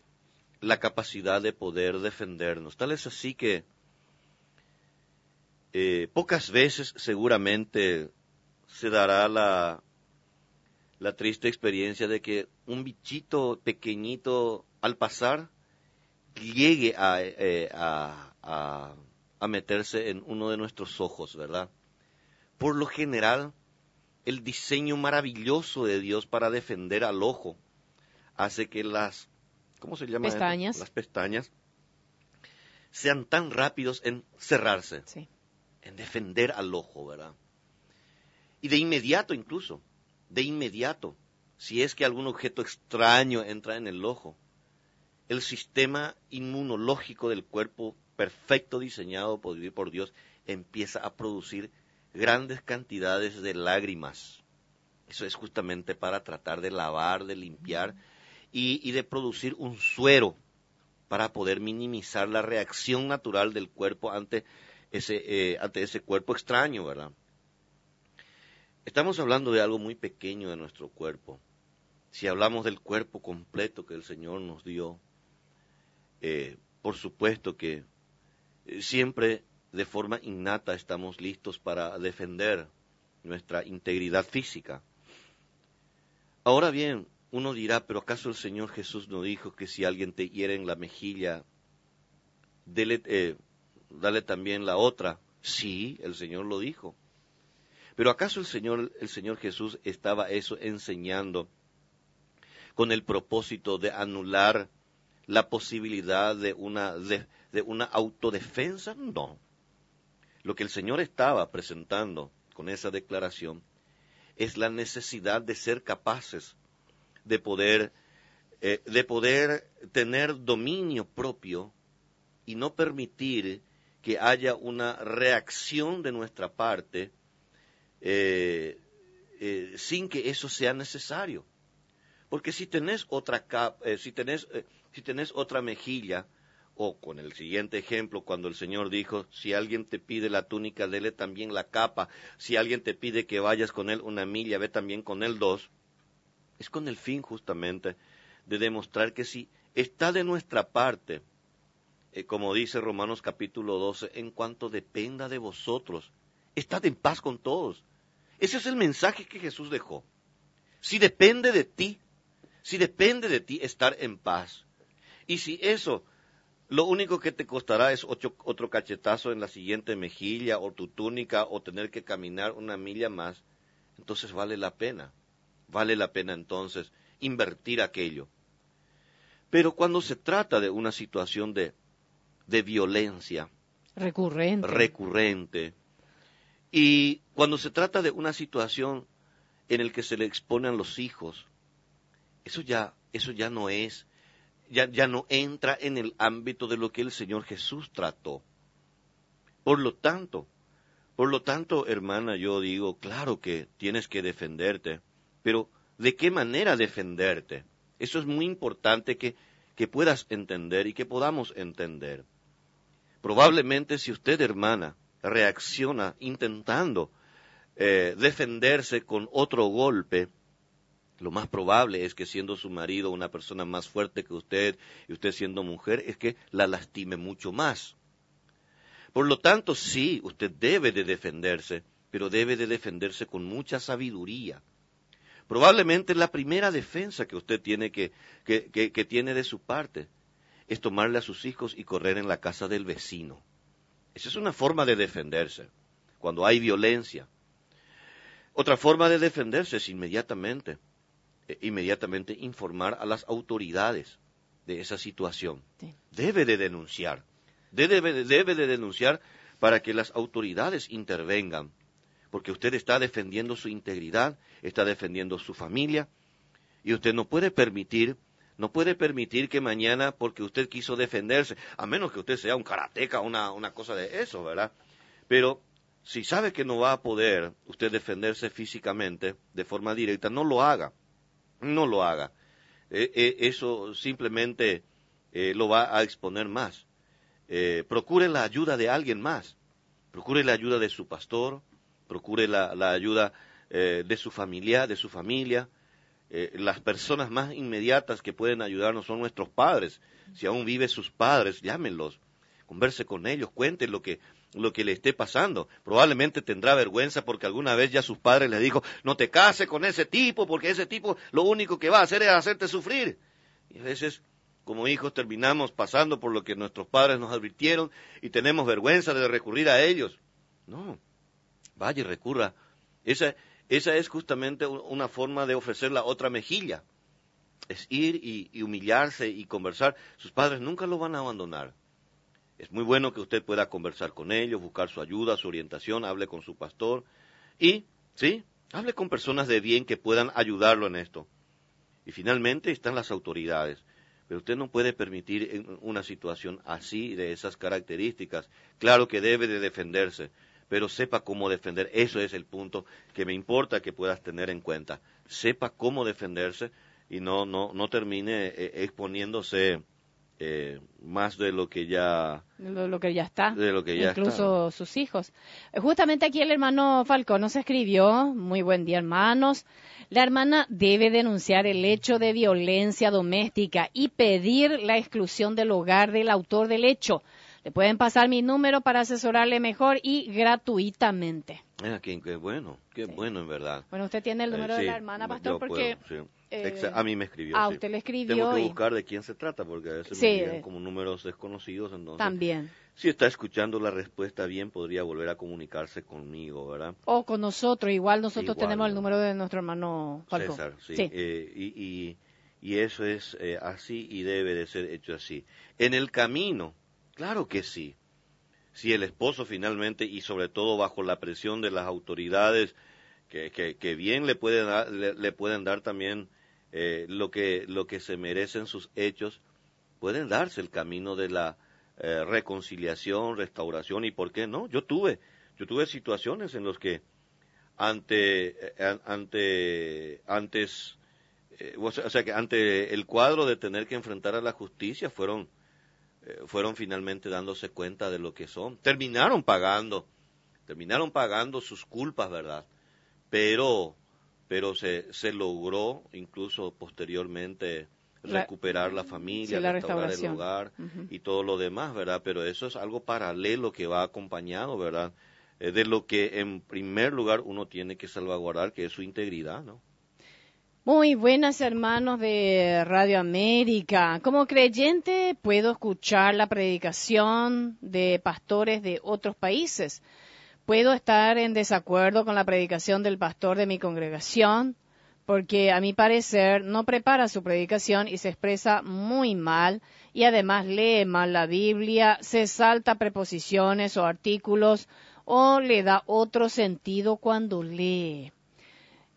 A: la capacidad de poder defendernos. Tal es así que eh, pocas veces seguramente se dará la, la triste experiencia de que un bichito pequeñito al pasar llegue eh, a, a, a, meterse en uno de nuestros ojos, ¿verdad? Por lo general, el diseño maravilloso de Dios para defender al ojo hace que las, ¿cómo se llama?
B: Pestañas.
A: Las pestañas sean tan rápidos en cerrarse.
B: Sí
A: en defender al ojo, ¿verdad? Y de inmediato incluso, de inmediato, si es que algún objeto extraño entra en el ojo, el sistema inmunológico del cuerpo, perfecto diseñado por Dios, empieza a producir grandes cantidades de lágrimas. Eso es justamente para tratar de lavar, de limpiar y, y de producir un suero para poder minimizar la reacción natural del cuerpo ante eh, ante ese cuerpo extraño, ¿verdad? Estamos hablando de algo muy pequeño de nuestro cuerpo. Si hablamos del cuerpo completo que el Señor nos dio, eh, por supuesto que eh, siempre de forma innata estamos listos para defender nuestra integridad física. Ahora bien, uno dirá, pero ¿acaso el Señor Jesús no dijo que si alguien te hiere en la mejilla, dele, dale también la otra. Sí, el Señor lo dijo. Pero ¿acaso el Señor, el Señor Jesús estaba eso enseñando con el propósito de anular la posibilidad de una, de, una autodefensa? No. Lo que el Señor estaba presentando con esa declaración es la necesidad de ser capaces de poder, eh, de poder tener dominio propio y no permitir que haya una reacción de nuestra parte eh, eh, sin que eso sea necesario. Porque si tenés otra si tenés, si tenés otra mejilla, o con el siguiente ejemplo, cuando el Señor dijo, si alguien te pide la túnica, dele también la capa, si alguien te pide que vayas con él una milla, ve también con él dos, es con el fin justamente de demostrar que si está de nuestra parte, eh, como dice Romanos capítulo 12, en cuanto dependa de vosotros, estad en paz con todos. Ese es el mensaje que Jesús dejó. Si depende de ti, si depende de ti estar en paz. Y si eso lo único que te costará es otro cachetazo en la siguiente mejilla o tu túnica o tener que caminar una milla más. Entonces vale la pena. Vale la pena entonces invertir aquello. Pero cuando se trata de una situación de, de violencia
B: recurrente.
A: recurrente y cuando se trata de una situación en la que se le exponen los hijos, eso ya, eso ya no es ya, no entra en el ámbito de lo que el Señor Jesús trató. Por lo tanto, por lo tanto, hermana, yo digo, claro que tienes que defenderte, pero ¿de qué manera defenderte? Eso es muy importante que, que puedas entender y que podamos entender. Probablemente si usted, hermana, reacciona intentando eh, defenderse con otro golpe, lo más probable es que siendo su marido una persona más fuerte que usted y usted siendo mujer, es que la lastime mucho más. Por lo tanto, sí, usted debe de defenderse, pero debe de defenderse con mucha sabiduría. Probablemente la primera defensa que usted tiene que, que, que tiene de su parte es tomarle a sus hijos y correr en la casa del vecino. Esa es una forma de defenderse, cuando hay violencia. Otra forma de defenderse es inmediatamente eh, inmediatamente informar a las autoridades de esa situación. Debe de denunciar, debe, debe de denunciar para que las autoridades intervengan, porque usted está defendiendo su integridad, está defendiendo su familia, y usted no puede permitir, no puede permitir que mañana, porque usted quiso defenderse, a menos que usted sea un karateca, una, una cosa de eso, ¿verdad? Pero si sabe que no va a poder usted defenderse físicamente de forma directa, no lo haga no lo haga. E, e, eso simplemente eh, lo va a exponer más. Eh, procure la ayuda de alguien más. Procure la ayuda de su pastor, procure la, ayuda eh, de su familia, de su familia. Las personas más inmediatas que pueden ayudarnos son nuestros padres. Si aún vive sus padres, llámenlos, converse con ellos, cuente lo que lo que le esté pasando. Probablemente tendrá vergüenza porque alguna vez ya sus padres le dijo, no te cases con ese tipo porque ese tipo lo único que va a hacer es hacerte sufrir. Y a veces como hijos terminamos pasando por lo que nuestros padres nos advirtieron y tenemos vergüenza de recurrir a ellos. No, vaya y recurra. Esa, esa es justamente una forma de ofrecer la otra mejilla. Es ir y humillarse y conversar. Sus padres nunca lo van a abandonar es muy bueno que usted pueda conversar con ellos, buscar su ayuda, su orientación, hable con su pastor y, sí, hable con personas de bien que puedan ayudarlo en esto. Y finalmente están las autoridades. Pero usted no puede permitir una situación así, de esas características. Claro que debe de defenderse, pero sepa cómo defender. Eso es el punto que me importa que puedas tener en cuenta. Sepa cómo defenderse y no, no, no termine eh, exponiéndose eh, más de lo que ya
B: lo, que ya está.
A: De lo que ya
B: incluso sus hijos. Justamente aquí el hermano Falcón nos escribió muy buen día hermanos. La hermana debe denunciar el hecho de violencia doméstica y pedir la exclusión del hogar del autor del hecho Le pueden pasar mi número para asesorarle mejor y gratuitamente.
A: Ah, qué, bueno, qué bueno en verdad.
B: Bueno, usted tiene el
A: Eh,
B: número de
A: sí,
B: la hermana, pastor, porque...
A: puedo, sí.
B: eh,
A: a mí me escribió.
B: ah,
A: sí.
B: usted le escribió
A: Tengo que
B: y-
A: buscar de quién se trata, porque a veces
B: Sí,
A: me llegan
B: eh.
A: como números desconocidos. Entonces,
B: También.
A: si está escuchando la respuesta bien, podría volver a comunicarse conmigo, ¿verdad?
B: O con nosotros, igual nosotros
A: Igual,
B: tenemos el
A: ¿no?
B: número de nuestro hermano Falcón.
A: César, sí.
B: Sí.
A: Eh, y, y, y eso es eh, así y debe de ser hecho así. En el camino, claro que sí. Si el esposo finalmente, y sobre todo bajo la presión de las autoridades, que, que, bien le pueden dar, le, pueden dar también eh, lo, que, lo que se merecen sus hechos, pueden darse el camino de la eh, reconciliación, restauración, y por qué no. Yo tuve, yo tuve situaciones en las que ante, eh, an- ante, antes, o sea que ante el cuadro de tener que enfrentar a la justicia fueron, eh, fueron finalmente dándose cuenta de lo que son. Terminaron pagando, terminaron pagando sus culpas, ¿verdad? Pero, pero se, se logró incluso posteriormente recuperar la familia,
B: sí, la
A: restaurar el hogar y todo lo demás, ¿verdad? Pero eso es algo paralelo que va acompañado, ¿verdad? Eh, de lo que en primer lugar uno tiene que salvaguardar, que es su integridad, ¿no?
B: Muy buenas hermanos de Radio América. Como creyente puedo escuchar la predicación de pastores de otros países. Puedo estar en desacuerdo con la predicación del pastor de mi congregación porque a mi parecer no prepara su predicación y se expresa muy mal y además lee mal la Biblia, se salta preposiciones o artículos o le da otro sentido cuando lee.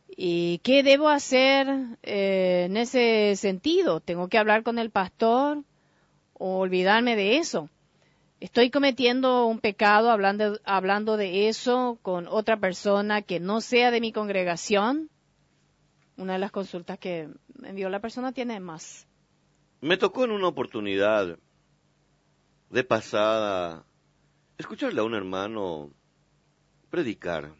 B: ¿Y qué debo hacer eh, en ese sentido? ¿Tengo que hablar con el pastor o olvidarme de eso? ¿Estoy cometiendo un pecado hablando, hablando de eso con otra persona que no sea de mi congregación? Una de las consultas que envió la persona tiene más.
A: Me tocó en una oportunidad de pasada escucharle a un hermano predicar.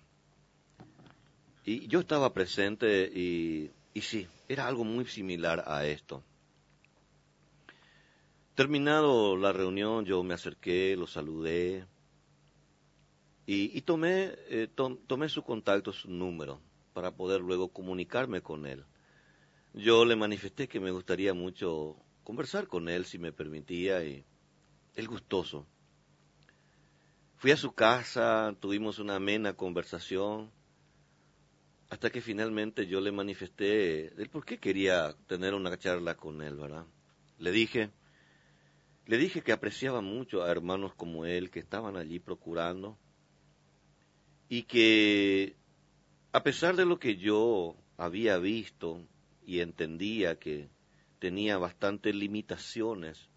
A: Y yo estaba presente y, y sí, era algo muy similar a esto. Terminado la reunión, yo me acerqué, lo saludé y, y tomé, eh, tom- tomé su contacto, su número, para poder luego comunicarme con él. Yo le manifesté que me gustaría mucho conversar con él, si me permitía, y él gustoso. Fui a su casa, tuvimos una amena conversación, hasta que finalmente yo le manifesté el por qué quería tener una charla con él, ¿verdad? Le dije, le dije que apreciaba mucho a hermanos como él que estaban allí procurando y que a pesar de lo que yo había visto y entendía que tenía bastantes limitaciones,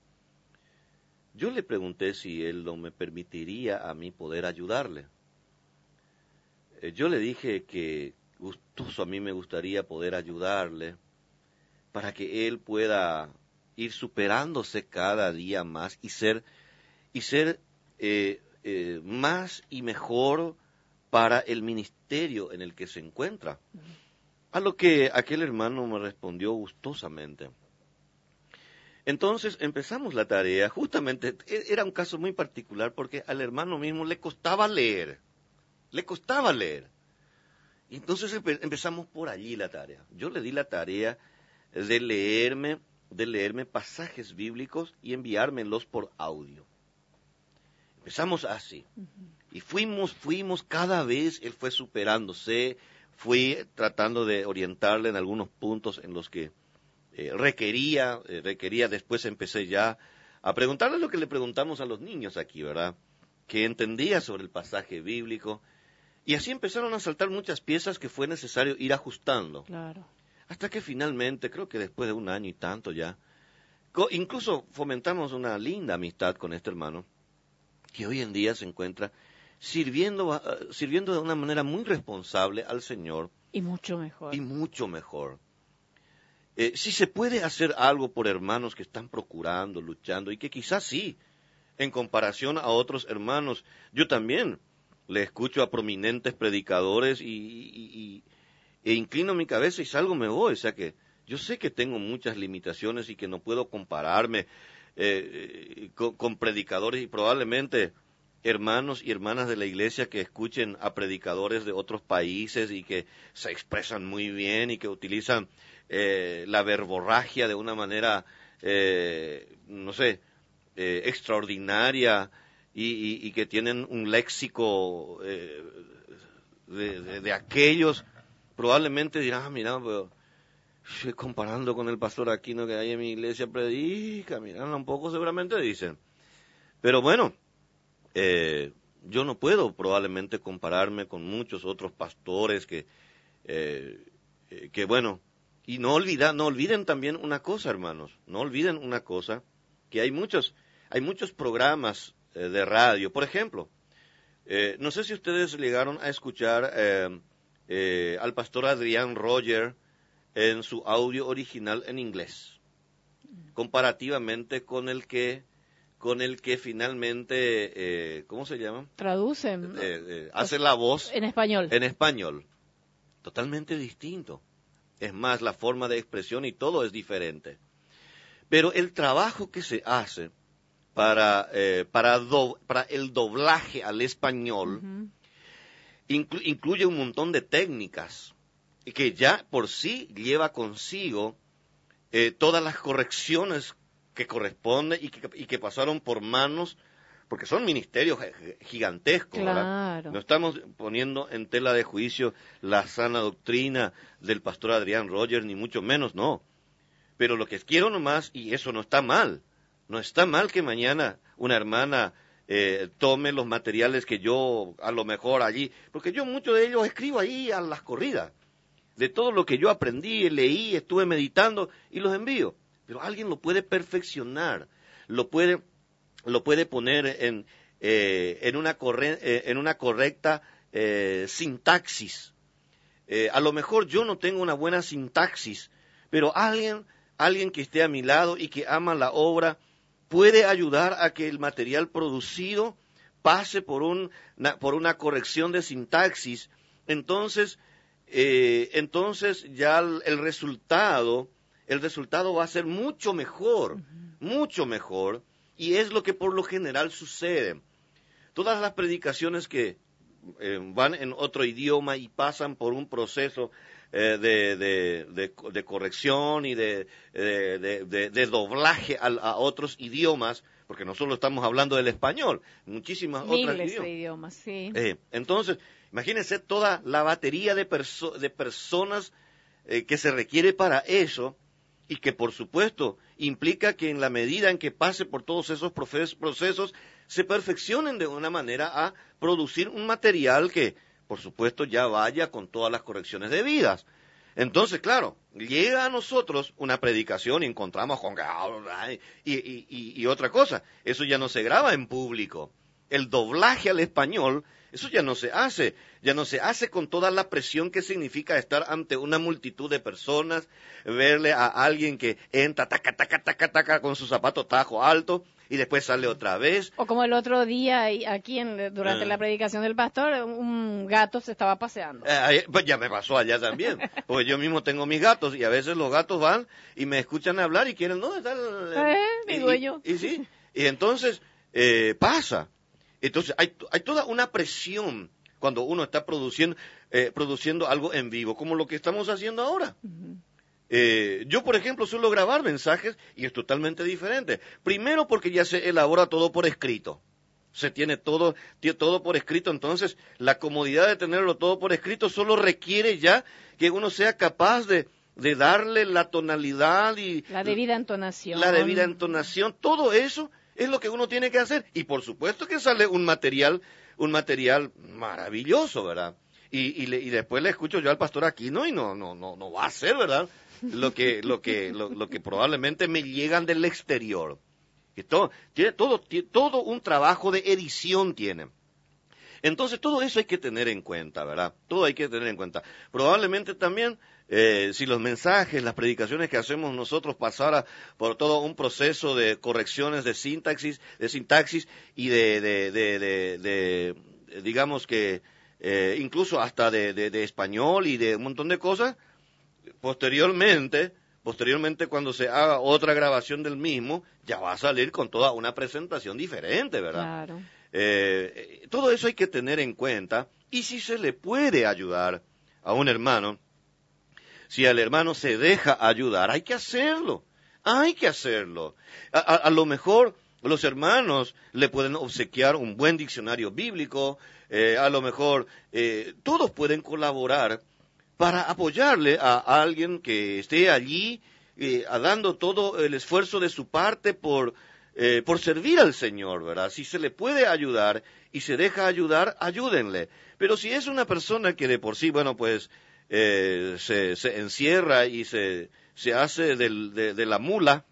A: yo le pregunté si él no me permitiría a mí poder ayudarle. Eh, Yo le dije que gustoso a mí me gustaría poder ayudarle para que él pueda ir superándose cada día más y ser y ser eh, eh, más y mejor para el ministerio en el que se encuentra. A lo que aquel hermano me respondió gustosamente. Entonces empezamos la tarea, justamente e- era un caso muy particular porque al hermano mismo le costaba leer, le costaba leer. Y entonces empe- empezamos por allí la tarea. Yo le di la tarea de leerme, de leerme pasajes bíblicos y enviármelos por audio. Empezamos así. Y fuimos, fuimos cada vez, él fue superándose, fui tratando de orientarle en algunos puntos en los que eh, requería, eh, requería, después empecé ya a preguntarle lo que le preguntamos a los niños aquí, ¿verdad? Que entendía sobre el pasaje bíblico. Y así empezaron a saltar muchas piezas que fue necesario ir ajustando.
B: Claro.
A: Hasta que finalmente, creo que después de un año y tanto ya, incluso fomentamos una linda amistad con este hermano, que hoy en día se encuentra sirviendo, a- sirviendo de una manera muy responsable al Señor
B: Y mucho mejor.
A: y mucho mejor. Eh, si se puede hacer algo por hermanos que están procurando, luchando, y que quizás sí, en comparación a otros hermanos, yo también le escucho a prominentes predicadores y, e inclino mi cabeza y salgo me voy, o sea que yo sé que tengo muchas limitaciones y que no puedo compararme eh, con, predicadores y probablemente hermanos y hermanas de la iglesia que escuchen a predicadores de otros países y que se expresan muy bien y que utilizan eh, la verborragia de una manera, eh, no sé, eh, extraordinaria y, que tienen un léxico de, aquellos, probablemente dirán, ah, mira, pero comparando con el pastor Aquino que hay en mi iglesia predica, mira, un poco seguramente dicen. Pero bueno, eh, yo no puedo probablemente compararme con muchos otros pastores que, eh, eh, que bueno, y no olvida, no olviden también una cosa, hermanos, no olviden una cosa, que hay muchos, hay muchos programas de radio, por ejemplo, no sé si ustedes llegaron a escuchar al pastor Adrián Roger en su audio original en inglés, comparativamente con el que con el que finalmente, eh, ¿cómo se llama?
B: Traducen.
A: Eh, eh, hace la voz.
B: En español.
A: En español. Totalmente distinto. Es más, la forma de expresión y todo es diferente. Pero el trabajo que se hace para, para, para el doblaje al español incluye un montón de técnicas que ya por sí lleva consigo todas las correcciones que corresponde y que, y que pasaron por manos, porque son ministerios gigantescos, No estamos poniendo en tela de juicio la sana doctrina del pastor Adrián Rogers, ni mucho menos, no. Pero lo que quiero nomás, y eso no está mal, no está mal que mañana una hermana eh, tome los materiales que yo a lo mejor allí, porque yo muchos de ellos escribo ahí a las corridas, de todo lo que yo aprendí, leí, estuve meditando y los envío pero alguien lo puede perfeccionar, lo puede, lo puede poner en, eh, en, una, eh, en, una, correcta sintaxis. a lo mejor yo no tengo una buena sintaxis, pero alguien, alguien que esté a mi lado y que ama la obra puede ayudar a que el material producido pase por, un, por una corrección de sintaxis. Entonces, entonces ya el resultado el resultado va a ser mucho mejor, mucho mejor, y es lo que por lo general sucede. Todas las predicaciones que eh, van en otro idioma y pasan por un proceso eh, de, corrección y de, doblaje a, otros idiomas, porque no solo estamos hablando del español, muchísimas otras idiomas.
B: idiomas sí.
A: Eh, entonces, imagínense toda la batería de, de personas que se requiere para eso, y que por supuesto implica que en la medida en que pase por todos esos procesos se perfeccionen de una manera a producir un material que por supuesto ya vaya con todas las correcciones debidas. Entonces, claro, llega a nosotros una predicación y encontramos con y, y, y, y otra cosa, eso ya no se graba en público. El doblaje al español eso ya no se hace, ya no se hace con toda la presión que significa estar ante una multitud de personas, verle a alguien que entra, taca, taca, taca, taca, con su zapato tajo alto, y después sale otra vez.
B: O como el otro día aquí en, durante la ah. predicación del pastor, un gato se estaba paseando.
A: Eh, pues ya me pasó allá también, porque yo mismo tengo mis gatos y a veces los gatos van y me escuchan hablar y quieren, ¿dónde está
B: el, eh, mi dueño?
A: Y, sí, y entonces eh, pasa. Entonces hay, hay toda una presión cuando uno está produciendo, eh, produciendo algo en vivo, como lo que estamos haciendo ahora. Eh, yo, por ejemplo, suelo grabar mensajes y es totalmente diferente. Primero porque ya se elabora todo por escrito. Se tiene todo, todo por escrito, entonces la comodidad de tenerlo todo por escrito solo requiere ya que uno sea capaz de, de darle la tonalidad y...
B: La debida entonación.
A: La debida entonación, todo eso es lo que uno tiene que hacer. Y por supuesto que sale un material, un material maravilloso, ¿verdad? Y, y, después le escucho yo al pastor Aquino y no, no, no, no va a ser, ¿verdad? Lo que, lo que, lo, que probablemente me llegan del exterior. Que todo, tiene todo, todo un trabajo de edición tiene. Entonces todo eso hay que tener en cuenta, ¿verdad? Todo hay que tener en cuenta. Probablemente también eh, si los mensajes, las predicaciones que hacemos nosotros pasara por todo un proceso de correcciones de sintaxis, de sintaxis y de, de, de, digamos que eh, incluso hasta de, español y de un montón de cosas, posteriormente posteriormente cuando se haga otra grabación del mismo, ya va a salir con toda una presentación diferente, ¿verdad?
B: Claro.
A: Eh, todo eso hay que tener en cuenta y si se le puede ayudar a un hermano, si al hermano se deja ayudar, hay que hacerlo, hay que hacerlo. A, lo mejor los hermanos le pueden obsequiar un buen diccionario bíblico, eh, a lo mejor eh, todos pueden colaborar para apoyarle a alguien que esté allí eh, dando todo el esfuerzo de su parte por, por servir al Señor, ¿verdad? Si se le puede ayudar y se deja ayudar, ayúdenle. Pero si es una persona que de por sí, bueno, pues eh, se, se, encierra y se, se hace del, de, la mula,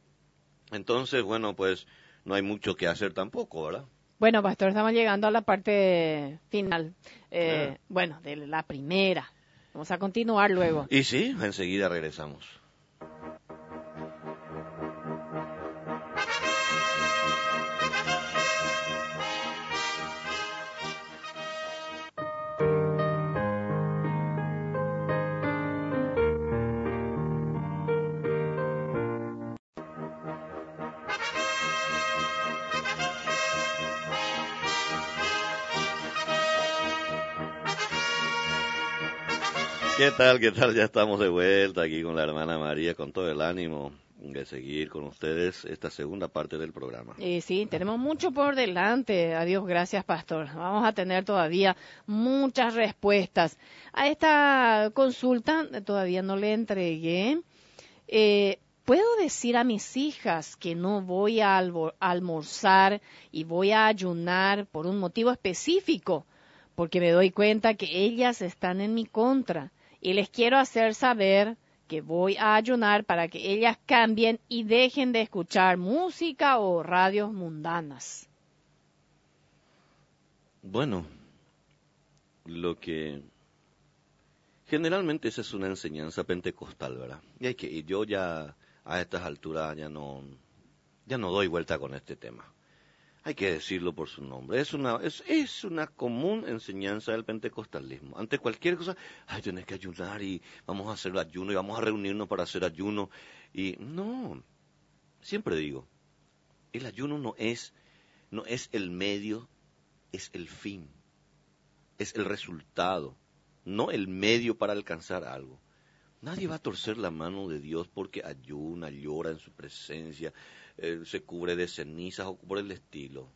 A: entonces, bueno, pues no hay mucho que hacer tampoco, ¿verdad?
B: Bueno, pastor, estamos llegando a la parte final, eh, ah. bueno, de la primera. Vamos a continuar luego.
A: Y sí, enseguida regresamos. Tal? ¿Qué tal? Ya estamos de vuelta aquí con la hermana María, con todo el ánimo de seguir con ustedes esta segunda parte del programa.
B: Y sí, tenemos mucho por delante. Adiós, gracias, pastor. Vamos a tener todavía muchas respuestas. A esta consulta todavía no le entregué. Eh, ¿Puedo decir a mis hijas que no voy a almorzar y voy a ayunar por un motivo específico? Porque me doy cuenta que ellas están en mi contra y les quiero hacer saber que voy a ayunar para que ellas cambien y dejen de escuchar música o radios mundanas.
A: Bueno, lo que generalmente esa es una enseñanza pentecostal, ¿verdad? Y hay que yo ya a estas alturas ya no ya no doy vuelta con este tema hay que decirlo por su nombre. Es una, es, es una común enseñanza del pentecostalismo. Ante cualquier cosa, ay, tienes que ayunar y vamos a hacer ayuno y vamos a reunirnos para hacer ayuno. Y no, siempre digo, el ayuno no es, no es el medio, es el fin, es el resultado, no el medio para alcanzar algo. Nadie va a torcer la mano de Dios porque ayuna, llora en su presencia, eh, se cubre de cenizas o por el estilo.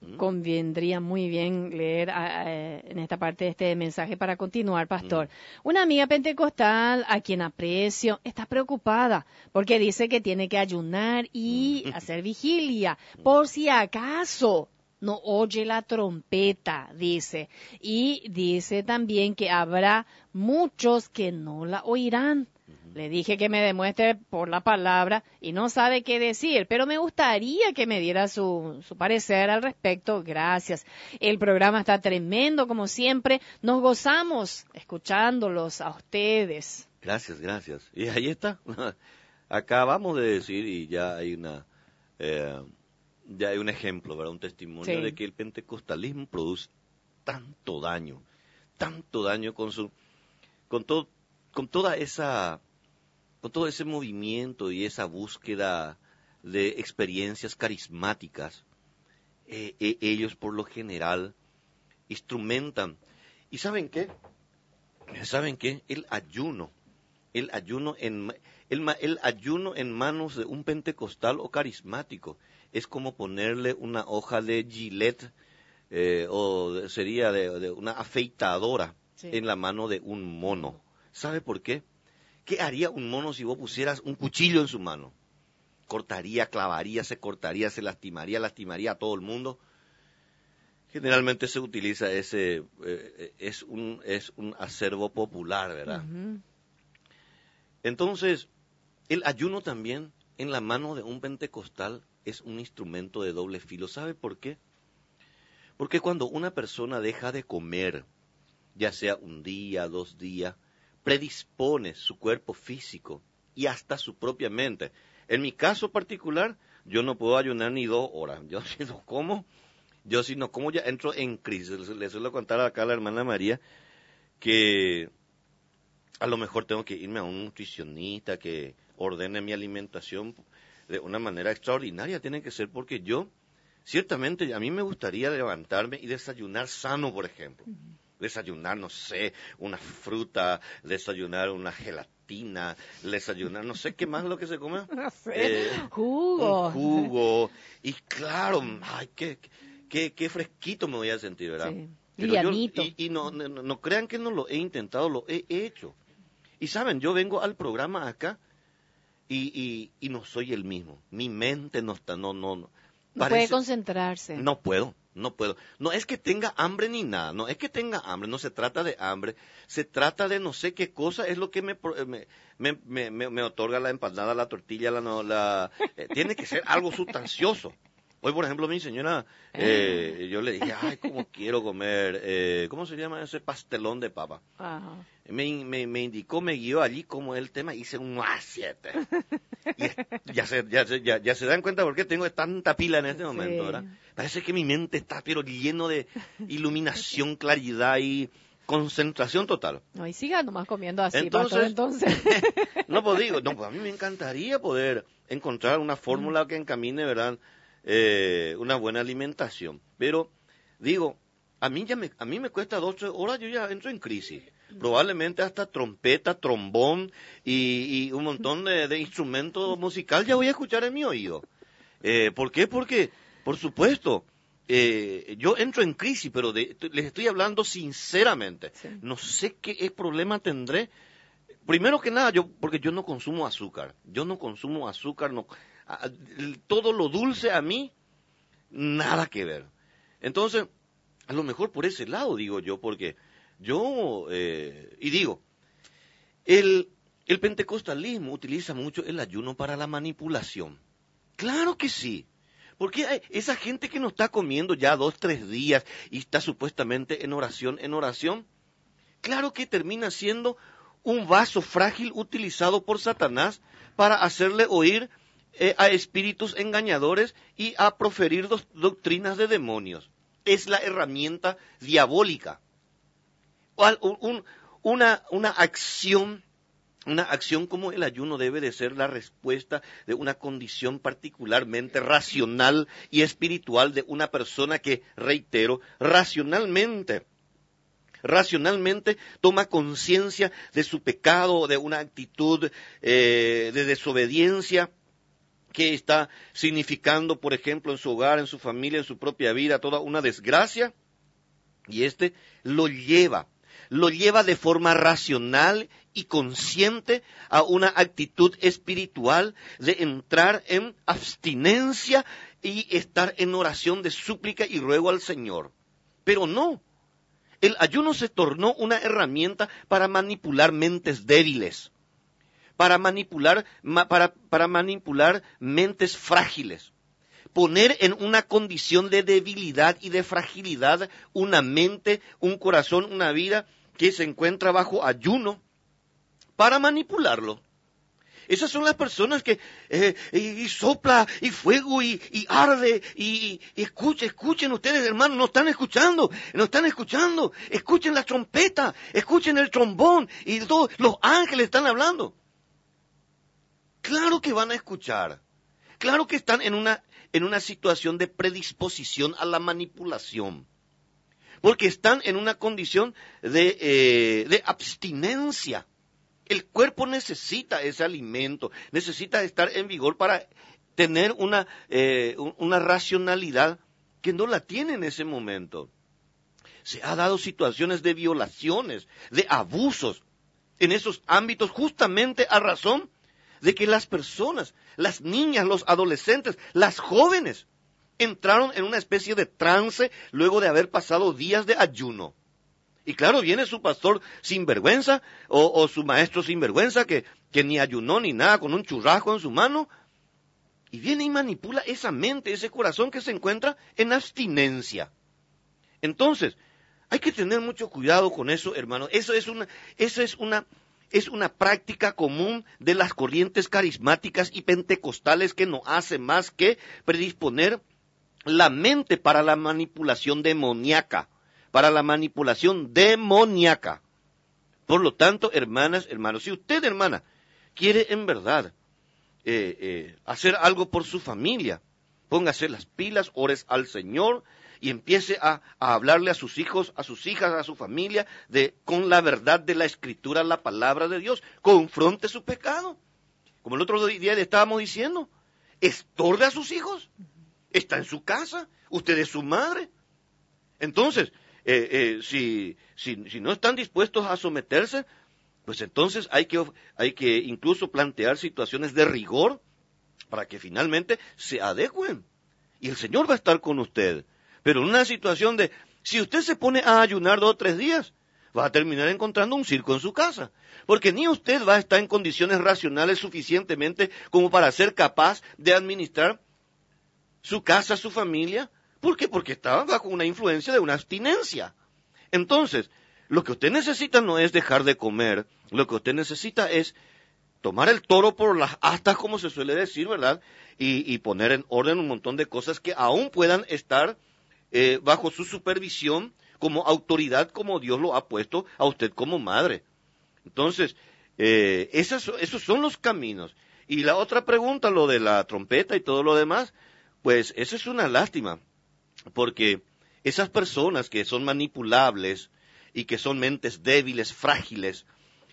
B: ¿Mm? Convendría muy bien leer en esta parte de este mensaje para continuar, pastor. Mm. Una amiga pentecostal a quien aprecio está preocupada porque dice que tiene que ayunar y mm. hacer vigilia por si acaso no oye la trompeta, dice. Y dice también que habrá muchos que no la oirán. Le dije que me demuestre por la palabra y no sabe qué decir, pero me gustaría que me diera su, su, parecer al respecto. Gracias. El programa está tremendo, como siempre. Nos gozamos escuchándolos a ustedes.
A: Gracias, gracias. Y ahí está. Acabamos de decir y ya hay una... Eh, ya hay un ejemplo, ¿verdad? Un testimonio de que el pentecostalismo produce tanto daño, tanto daño con su, con todo, con toda esa con todo ese movimiento y esa búsqueda de experiencias carismáticas, eh, eh, ellos por lo general instrumentan. ¿Y saben qué? ¿Saben qué? El ayuno, el ayuno en, el, ayuno en manos de un pentecostal o carismático es como ponerle una hoja de gilet eh, o sería de, una afeitadora en la mano de un mono. ¿Sabe por qué? ¿Qué haría un mono si vos pusieras un cuchillo en su mano? Cortaría, clavaría, se cortaría, se lastimaría, lastimaría a todo el mundo. Generalmente se utiliza ese, eh, es, un, es un acervo popular, ¿verdad? Entonces, el ayuno también en la mano de un pentecostal es un instrumento de doble filo. ¿Sabe por qué? Porque cuando una persona deja de comer, ya sea un día, dos días, predispone su cuerpo físico y hasta su propia mente. En mi caso particular, yo no puedo ayunar ni dos horas. Yo si no como, yo si no como ya entro en crisis. Le suelo contar acá a la hermana María que a lo mejor tengo que irme a un nutricionista que ordene mi alimentación de una manera extraordinaria, tiene que ser porque yo, ciertamente, a mí me gustaría levantarme y desayunar sano, por ejemplo. Desayunar, no sé, una fruta, desayunar una gelatina, desayunar, no sé qué más lo que se come.
B: No sé, eh, jugo.
A: jugo. Y claro, ay, qué, qué, qué fresquito me voy a sentir, ¿verdad? Sí. y, no, no, no, crean que no lo he intentado, lo he hecho. Y saben, yo vengo al programa acá y, y, no soy el mismo. Mi mente no está, no, no, no.
B: no puede concentrarse.
A: No puedo, no puedo. No es que tenga hambre ni nada, no es que tenga hambre, no se trata de hambre, se trata de no sé qué cosa es lo que me, me, me, me, otorga la empanada, la tortilla, la, la eh, tiene que ser algo sustancioso. Hoy, por ejemplo, mi señora, eh, yo le dije, ay, cómo quiero comer, eh, ¿cómo se llama ese pastelón de papa? Me, me, me, indicó, me guió allí como el tema, hice un A7. y ya se, ya, ya, ya, se dan cuenta por qué tengo tanta pila en este momento, ¿verdad? Parece que mi mente está, pero lleno de iluminación, claridad y concentración total.
B: No, y siga nomás comiendo así, entonces. entonces.
A: no, pues digo, no, pues a mí me encantaría poder encontrar una fórmula que encamine, ¿verdad? Eh, una buena alimentación. Pero digo, a mí, ya me, a mí me cuesta dos horas, yo ya entro en crisis. Probablemente hasta trompeta, trombón y, un montón de, instrumentos musicales ya voy a escuchar en mi oído. Eh, ¿Por qué? Porque, por supuesto, eh, yo entro en crisis, pero les estoy hablando sinceramente. No sé qué problema tendré. Primero que nada, yo, porque yo no consumo azúcar. Yo no consumo azúcar, no, todo lo dulce a mí, nada que ver. Entonces, a lo mejor por ese lado digo yo, porque yo, eh, y digo, el, el pentecostalismo utiliza mucho el ayuno para la manipulación. Claro que sí. Porque esa gente que no está comiendo ya dos, tres días y está supuestamente en oración, en oración, claro que termina siendo un vaso frágil utilizado por Satanás para hacerle oír eh, a espíritus engañadores y a proferir doctrinas de demonios. Es la herramienta diabólica. una, una acción una acción como el ayuno debe de ser la respuesta de una condición particularmente racional y espiritual de una persona que, reitero, racionalmente, racionalmente toma conciencia de su pecado, de una actitud eh, de desobediencia, que está significando, por ejemplo, en su hogar, en su familia, en su propia vida, toda una desgracia. Y este lo lleva, lo lleva de forma racional y consciente a una actitud espiritual de entrar en abstinencia y estar en oración de súplica y ruego al Señor. Pero no, el ayuno se tornó una herramienta para manipular mentes débiles para manipular, para, para manipular mentes frágiles. Poner en una condición de debilidad y de fragilidad una mente, un corazón, una vida que se encuentra bajo ayuno para manipularlo. Esas son las personas que eh, y, sopla y fuego y, arde y, y, escuchen, escuchen ustedes hermanos, no están escuchando, no están escuchando, escuchen la trompeta, escuchen el trombón y todos los ángeles están hablando. Claro que van a escuchar. Claro que están en una, en una situación de predisposición a la manipulación. Porque están en una condición de, eh, de abstinencia. El cuerpo necesita ese alimento, necesita estar en vigor para tener una, eh, una racionalidad que no la tiene en ese momento. Se ha dado situaciones de violaciones, de abusos en esos ámbitos justamente a razón de que las personas, las niñas, los adolescentes, las jóvenes, entraron en una especie de trance luego de haber pasado días de ayuno. Y claro, viene su pastor sin vergüenza o, su maestro sin vergüenza que, que ni ayunó ni nada con un churrasco en su mano. Y viene y manipula esa mente, ese corazón que se encuentra en abstinencia. Entonces, hay que tener mucho cuidado con eso, hermano. Eso es una, eso es una es una práctica común de las corrientes carismáticas y pentecostales que no hace más que predisponer la mente para la manipulación demoníaca, para la manipulación demoníaca. Por lo tanto, hermanas, hermanos, si usted, hermana, quiere en verdad eh, eh, hacer algo por su familia. Póngase las pilas, ores al Señor y empiece a, hablarle a sus hijos, a sus hijas, a su familia, de, con la verdad de la Escritura, la palabra de Dios. Confronte su pecado. Como el otro día le estábamos diciendo, estorbe a sus hijos. Está en su casa, usted es su madre. Entonces, eh, si, si, si no están dispuestos a someterse, pues entonces hay que, hay que incluso plantear situaciones de rigor para que finalmente se adecuen. Y el Señor va a estar con usted. Pero en una situación de, si usted se pone a ayunar dos o tres días, va a terminar encontrando un circo en su casa. Porque ni usted va a estar en condiciones racionales suficientemente como para ser capaz de administrar su casa, su familia. ¿Por qué? Porque estaba bajo una influencia de una abstinencia. Entonces, lo que usted necesita no es dejar de comer, lo que usted necesita es tomar el toro por las astas, como se suele decir, ¿verdad? Y, poner en orden un montón de cosas que aún puedan estar eh, bajo su supervisión como autoridad, como Dios lo ha puesto a usted como madre. Entonces, eh, esos son los caminos. Y la otra pregunta, lo de la trompeta y todo lo demás, pues eso es una lástima, porque esas personas que son manipulables, y que son mentes débiles, frágiles,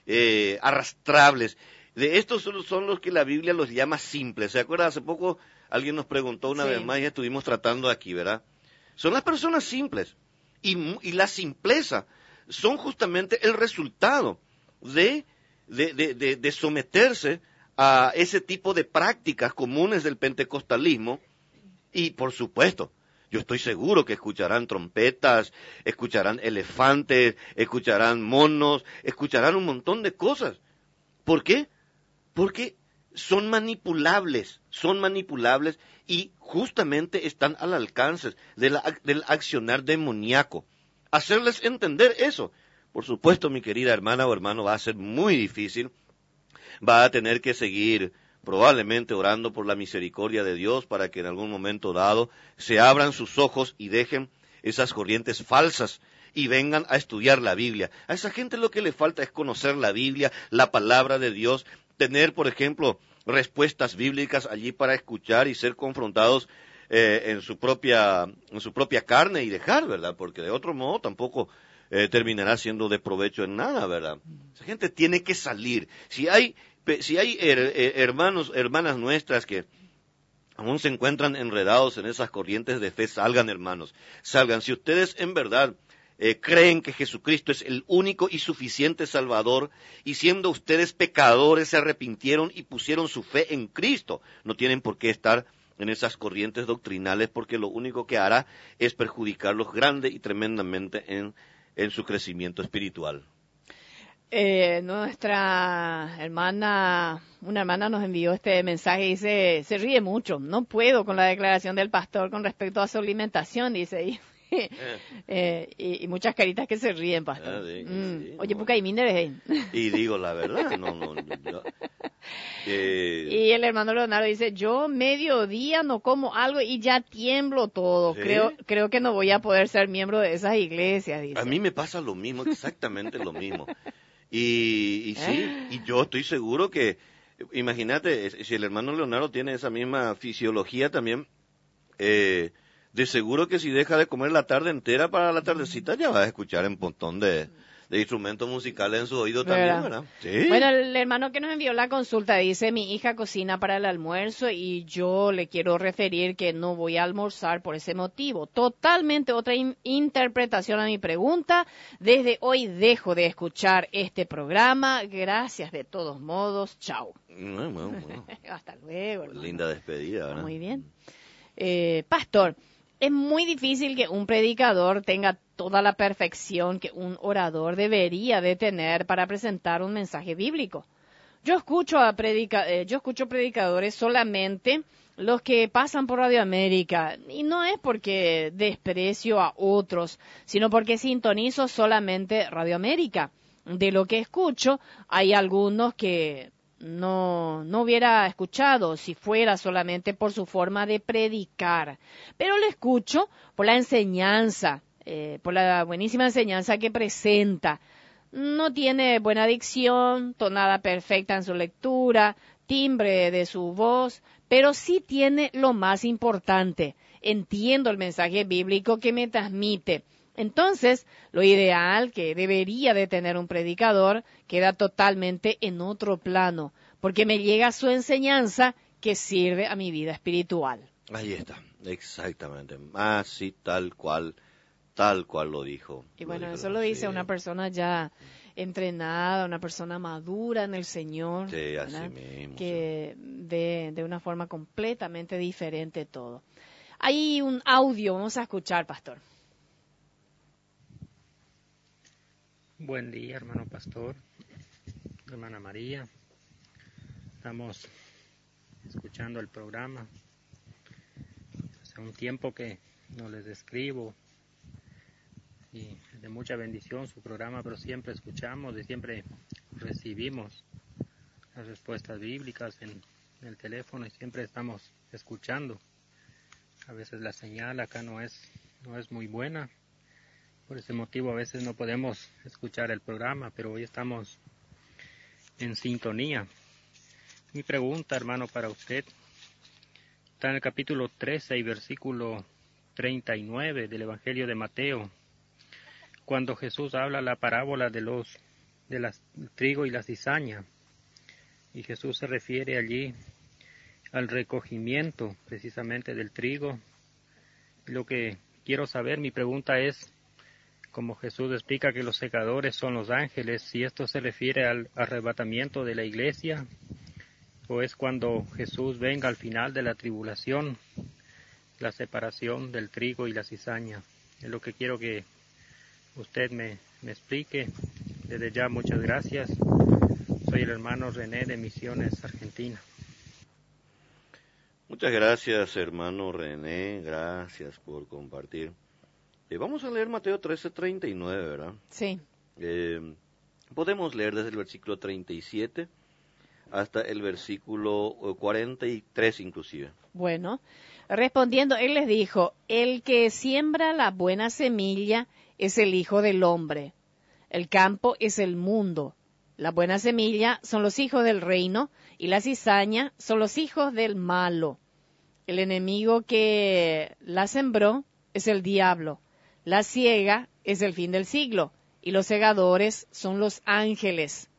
A: eh, arrastrables. De estos son, los que la Biblia los llama simples. ¿Se acuerda? Hace poco alguien nos preguntó una vez más y estuvimos tratando aquí, ¿verdad? Son las personas simples. Y, y la simpleza son justamente el resultado de, de, de, de, someterse a ese tipo de prácticas comunes del pentecostalismo y, por supuesto, yo estoy seguro que escucharán trompetas, escucharán elefantes, escucharán monos, escucharán un montón de cosas. ¿Por qué? Porque son manipulables, son manipulables y justamente están al alcance del accionar demoníaco. Hacerles entender eso. Por supuesto, mi querida hermana o hermano, va a ser muy difícil. Va a tener que seguir probablemente orando por la misericordia de Dios para que en algún momento dado se abran sus ojos y dejen esas corrientes falsas y vengan a estudiar la Biblia. A esa gente lo que le falta es conocer la Biblia, la palabra de Dios, tener, por ejemplo, respuestas bíblicas allí para escuchar y ser confrontados eh, en su propia en su propia carne y dejar, ¿verdad? Porque de otro modo tampoco eh, terminará siendo de provecho en nada, ¿verdad? Esa gente tiene que salir. Si hay si hay eh, hermanos, hermanas nuestras que aún se encuentran enredados en esas corrientes de fe, salgan hermanos, salgan. Si ustedes en verdad eh, creen que Jesucristo es el único y suficiente Salvador, y siendo ustedes pecadores se arrepintieron y pusieron su fe en Cristo, no tienen por qué estar en esas corrientes doctrinales porque lo único que hará es perjudicarlos grande y tremendamente en su crecimiento espiritual.
B: Eh, nuestra hermana, una hermana nos envió este mensaje y dice, se ríe mucho, no puedo con la declaración del pastor con respecto a su alimentación, dice, y, eh, y, muchas caritas que se ríen, pastor. Ah, mm. Oye, porque hay mineres
A: Y digo la verdad, no, no.
B: Y el hermano Leonardo dice, yo mediodía no como algo y ya tiemblo todo. Creo, creo que no voy a poder ser miembro de esas iglesias. Dice.
A: A mí me pasa lo mismo, exactamente lo mismo. Y, sí, ah. y yo estoy seguro que, imagínate, si el hermano Leonardo tiene esa misma fisiología también, eh, de seguro que si deja de comer la tarde entera para la tardecita ya va a escuchar un montón de, de instrumentos musicales en su oído también, ¿verdad?
B: Sí. Bueno, el hermano que nos envió la consulta dice, mi hija cocina para el almuerzo y yo le quiero referir que no voy a almorzar por ese motivo. Totalmente otra interpretación a mi pregunta. Desde hoy dejo de escuchar este programa. Gracias de todos modos. Chao. Hasta luego.
A: Linda despedida, ¿verdad?
B: Muy bien. Eh, pastor, es muy difícil que un predicador tenga toda la perfección que un orador debería de tener para presentar un mensaje bíblico. Yo escucho a eh, yo escucho predicadores solamente los que pasan por Radio América y no es porque desprecio a otros, sino porque sintonizo solamente Radio América. De lo que escucho, hay algunos que no, no hubiera escuchado si fuera solamente por su forma de predicar, pero le escucho por la enseñanza, eh, por la buenísima enseñanza que presenta. no tiene buena dicción, tonada perfecta en su lectura, timbre de su voz, pero sí tiene lo más importante. Entiendo el mensaje bíblico que me transmite. Entonces, lo ideal que debería de tener un predicador queda totalmente en otro plano, porque me llega su enseñanza que sirve a mi vida espiritual.
A: Ahí está, exactamente, así tal cual, tal cual lo dijo.
B: Y bueno, eso lo dice una persona ya entrenada, una persona madura en el Señor, que ve de una forma completamente diferente todo. Hay un audio, vamos a escuchar, pastor.
C: Buen día, hermano pastor, hermana María. Estamos escuchando el programa. Hace un tiempo que no les escribo y de mucha bendición su programa, pero siempre escuchamos y siempre recibimos las respuestas bíblicas en, el teléfono y siempre estamos escuchando. A veces la señal acá no es, no es muy buena, por ese motivo a veces no podemos escuchar el programa, pero hoy estamos en sintonía. Mi pregunta, hermano, para usted está en el capítulo 13 y versículo 39 del Evangelio de Mateo cuando Jesús habla la parábola de los de las, trigo y la cizaña. Y Jesús se refiere allí al recogimiento precisamente del trigo. Lo que quiero saber, mi pregunta es, como Jesús explica que los secadores son los ángeles, si esto se refiere al arrebatamiento de la iglesia, o es cuando Jesús venga al final de la tribulación, la separación del trigo y la cizaña. Es lo que quiero que usted me, explique. Desde ya muchas gracias. Soy el hermano René de Misiones Argentina.
A: Muchas gracias, hermano René. Gracias por compartir. Eh, vamos a leer Mateo 13:39, ¿verdad?
B: Sí.
A: Eh, podemos leer desde el versículo 37 hasta el versículo 43 inclusive.
B: Bueno, respondiendo, él les dijo, el que siembra la buena semilla es el Hijo del Hombre. El campo es el mundo. La buena semilla son los hijos del reino y la cizaña son los hijos del malo. El enemigo que la sembró es el diablo. La ciega es el fin del siglo y los segadores son los ángeles.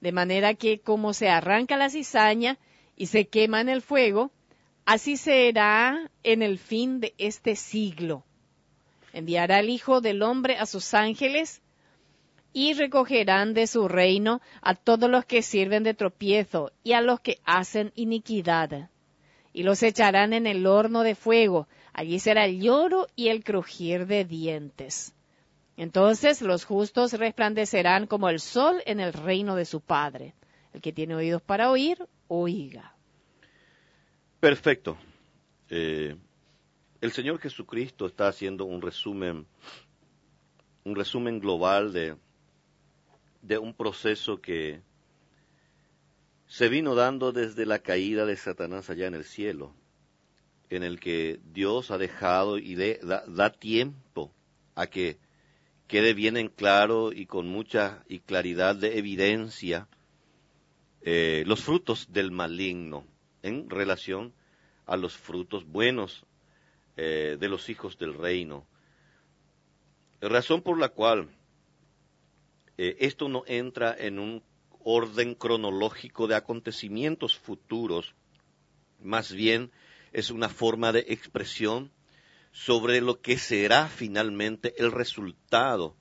B: De manera que como se arranca la cizaña y se quema en el fuego, así será en el fin de este siglo. Enviará el Hijo del Hombre a sus ángeles y recogerán de su reino a todos los que sirven de tropiezo y a los que hacen iniquidad. Y los echarán en el horno de fuego. Allí será el lloro y el crujir de dientes. Entonces los justos resplandecerán como el sol en el reino de su Padre. El que tiene oídos para oír, oiga.
A: Perfecto. Eh, el Señor Jesucristo está haciendo un resumen, un resumen global de, de un proceso que se vino dando desde la caída de Satanás allá en el cielo, en el que Dios ha dejado y da, tiempo a que quede bien en claro y con mucha y claridad de evidencia eh, los frutos del maligno en relación a los frutos buenos eh, de los hijos del reino. Razón por la cual eh, esto no entra en un orden cronológico de acontecimientos futuros, más bien es una forma de expresión sobre lo que será finalmente el resultado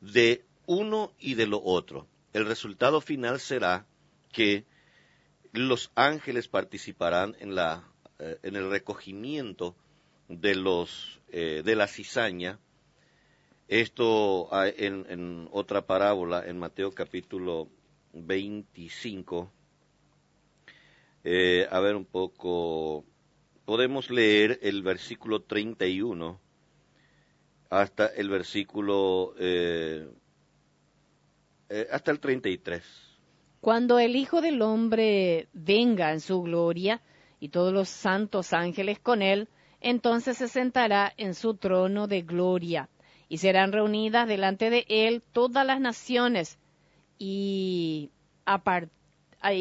A: de uno y de lo otro. El resultado final será que los ángeles participarán en, la, eh, en el recogimiento de los eh, de la cizaña. Esto en, en, otra parábola, en Mateo capítulo 25. Eh, a ver un poco, podemos leer el versículo 31 hasta el versículo, eh, hasta el 33.
B: Cuando el Hijo del Hombre venga en su gloria y todos los santos ángeles con él, entonces se sentará en su trono de gloria, y serán reunidas delante de él todas las naciones y,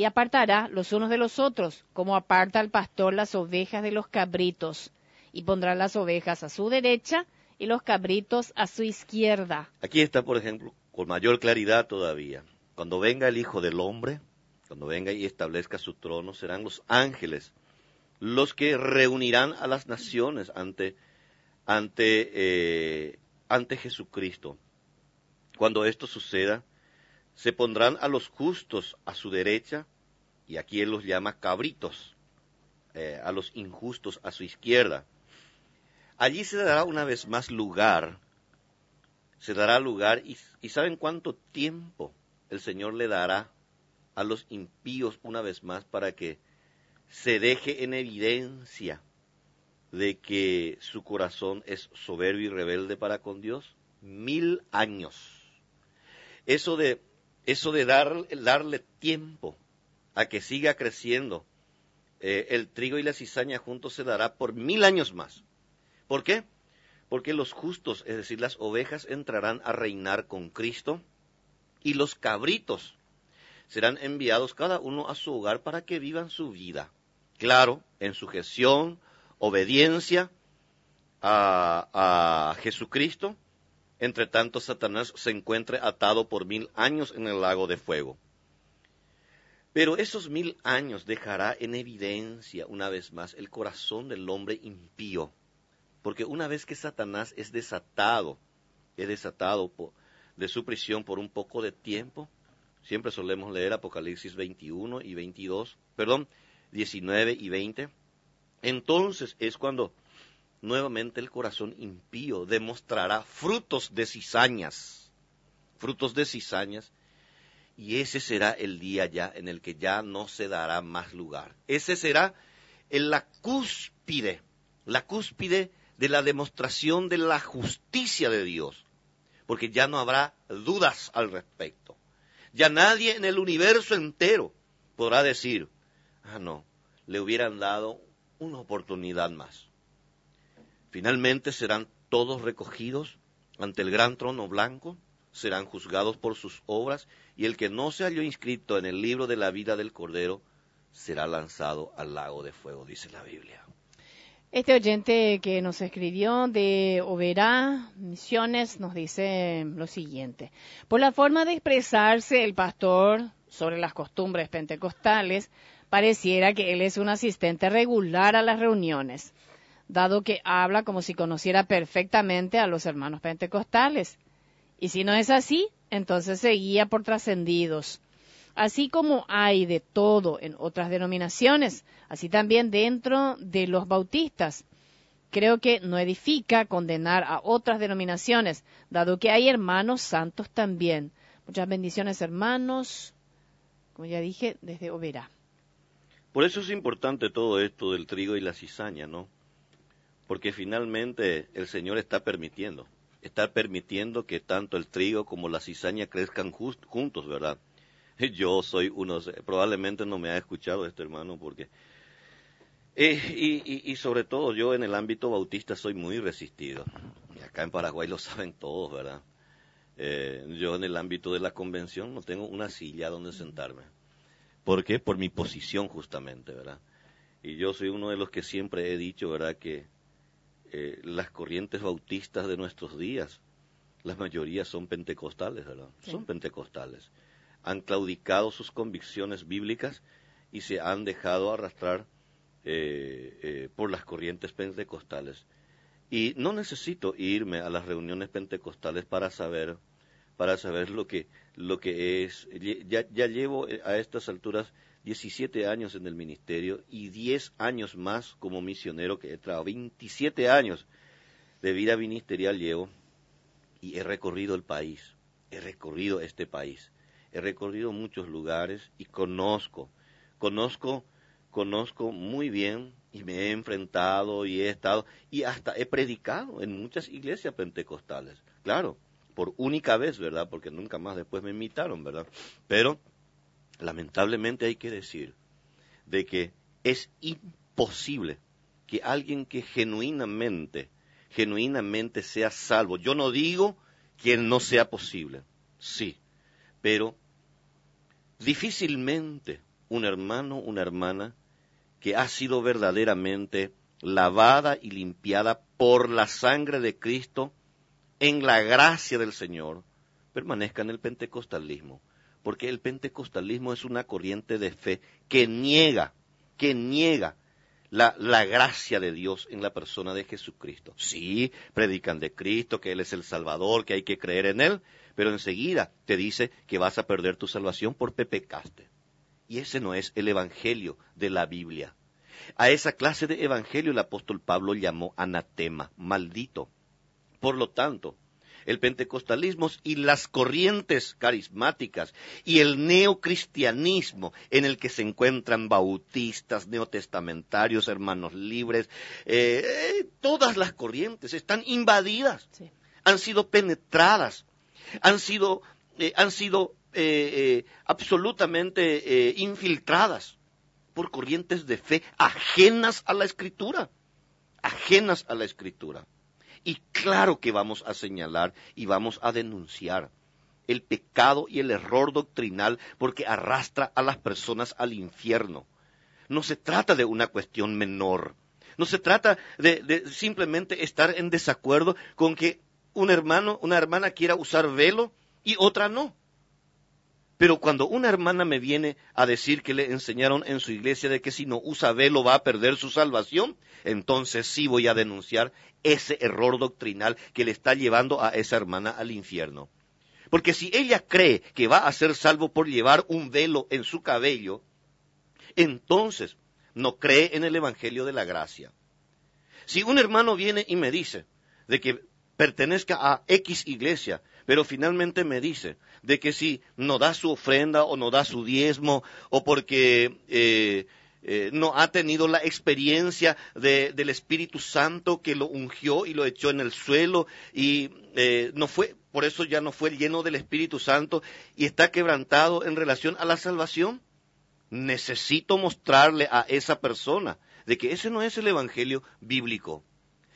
B: apartará los unos de los otros, como aparta el pastor las ovejas de los cabritos, y pondrá las ovejas a su derecha y los cabritos a su izquierda.
A: Aquí está, por ejemplo, con mayor claridad todavía. Cuando venga el Hijo del Hombre, cuando venga y establezca su trono, serán los ángeles los que reunirán a las naciones ante, ante, eh, ante Jesucristo. Cuando esto suceda, se pondrán a los justos a su derecha, y aquí él los llama cabritos, eh, a los injustos a su izquierda. Allí se dará una vez más lugar, se dará lugar, y, y ¿saben cuánto tiempo el Señor le dará a los impíos una vez más para que se deje en evidencia de que su corazón es soberbio y rebelde para con Dios? Mil años. Eso de, eso de dar, darle tiempo a que siga creciendo eh, el trigo y la cizaña juntos se dará por mil años más. ¿Por qué? Porque los justos, es decir, las ovejas, entrarán a reinar con Cristo y los cabritos serán enviados cada uno a su hogar para que vivan su vida claro, en sujeción, obediencia a, Jesucristo, entre tanto Satanás se encuentre atado por mil años en el lago de fuego. Pero esos mil años dejará en evidencia una vez más el corazón del hombre impío, porque una vez que Satanás es desatado, es desatado de su prisión por un poco de tiempo, siempre solemos leer Apocalipsis 21 y 22, perdón, 19 y 20, entonces es cuando nuevamente el corazón impío demostrará frutos de cizañas, frutos de cizañas, y ese será el día ya en el que ya no se dará más lugar. Ese será en la cúspide, la cúspide de la demostración de la justicia de Dios, porque ya no habrá dudas al respecto. Ya nadie en el universo entero podrá decir, ah, no, le hubieran dado una oportunidad más. Finalmente serán todos recogidos ante el gran trono blanco, serán juzgados por sus obras, y el que no se halló inscrito en el libro de la vida del Cordero será lanzado al lago de fuego, dice la Biblia.
B: Este oyente que nos escribió de Oberá Misiones nos dice lo siguiente. Por la forma de expresarse el pastor sobre las costumbres pentecostales, pareciera que él es un asistente regular a las reuniones, dado que habla como si conociera perfectamente a los hermanos pentecostales. Y si no es así, entonces se guía por trascendidos. Así como hay de todo en otras denominaciones, así también dentro de los bautistas. Creo que no edifica condenar a otras denominaciones, dado que hay hermanos santos también. Muchas bendiciones, hermanos. Como ya dije, desde Oberá.
A: Por eso es importante todo esto del trigo y la cizaña, ¿no? Porque finalmente el Señor está permitiendo, está permitiendo que tanto el trigo como la cizaña crezcan juntos, ¿verdad? Yo soy uno, probablemente no me ha escuchado este hermano porque... Y, sobre todo yo en el ámbito bautista soy muy resistido. Acá en Paraguay lo saben todos, ¿verdad? Eh, yo en el ámbito de la convención no tengo una silla donde sentarme. ¿Por qué? Por mi posición justamente, ¿verdad? Y yo soy uno de los que siempre he dicho, ¿verdad?, que eh, las corrientes bautistas de nuestros días, la mayoría son pentecostales, ¿verdad? Son pentecostales. Han claudicado sus convicciones bíblicas y se han dejado arrastrar eh, eh, por las corrientes pentecostales. Y no necesito irme a las reuniones pentecostales para saber para saber lo que, lo que es. Ya, ya llevo a estas alturas 17 años en el ministerio y 10 años más como misionero que he trabajado. 27 años de vida ministerial llevo y he recorrido el país, he recorrido este país, he recorrido muchos lugares y conozco, conozco, conozco muy bien y me he enfrentado y he estado y hasta he predicado en muchas iglesias pentecostales. Claro, por única vez, ¿verdad? Porque nunca más después me invitaron, ¿verdad? Pero lamentablemente hay que decir de que es imposible que alguien que genuinamente, genuinamente sea salvo. Yo no digo que no sea posible, sí, pero difícilmente un hermano, una hermana que ha sido verdaderamente lavada y limpiada por la sangre de Cristo en la gracia del Señor, permanezca en el pentecostalismo, porque el pentecostalismo es una corriente de fe que niega, que niega la, gracia de Dios en la persona de Jesucristo. Sí, predican de Cristo, que Él es el Salvador, que hay que creer en Él, pero enseguida te dice que vas a perder tu salvación por pepecaste. Y ese no es el Evangelio de la Biblia. A esa clase de Evangelio el apóstol Pablo llamó anatema, maldito. Por lo tanto, el pentecostalismo y las corrientes carismáticas y el neocristianismo en el que se encuentran bautistas, neotestamentarios, hermanos libres, eh, todas las corrientes están invadidas, han sido penetradas, han sido, eh, han sido eh, absolutamente infiltradas por corrientes de fe ajenas a la escritura, ajenas a la escritura. Y claro que vamos a señalar y vamos a denunciar el pecado y el error doctrinal porque arrastra a las personas al infierno. No se trata de una cuestión menor. No se trata de, simplemente estar en desacuerdo con que un hermano, una hermana quiera usar velo y otra no. Pero cuando una hermana me viene a decir que le enseñaron en su iglesia de que si no usa velo va a perder su salvación, entonces sí voy a denunciar ese error doctrinal que le está llevando a esa hermana al infierno. Porque si ella cree que va a ser salvo por llevar un velo en su cabello, entonces no cree en el Evangelio de la gracia. Si un hermano viene y me dice de que pertenezca a X iglesia, pero finalmente me dice de que si no da su ofrenda o no da su diezmo o porque eh, eh, no ha tenido la experiencia del Espíritu Santo que lo ungió y lo echó en el suelo y eh, no fue, por eso ya no fue lleno del Espíritu Santo y está quebrantado en relación a la salvación. Necesito mostrarle a esa persona de que ese no es el Evangelio bíblico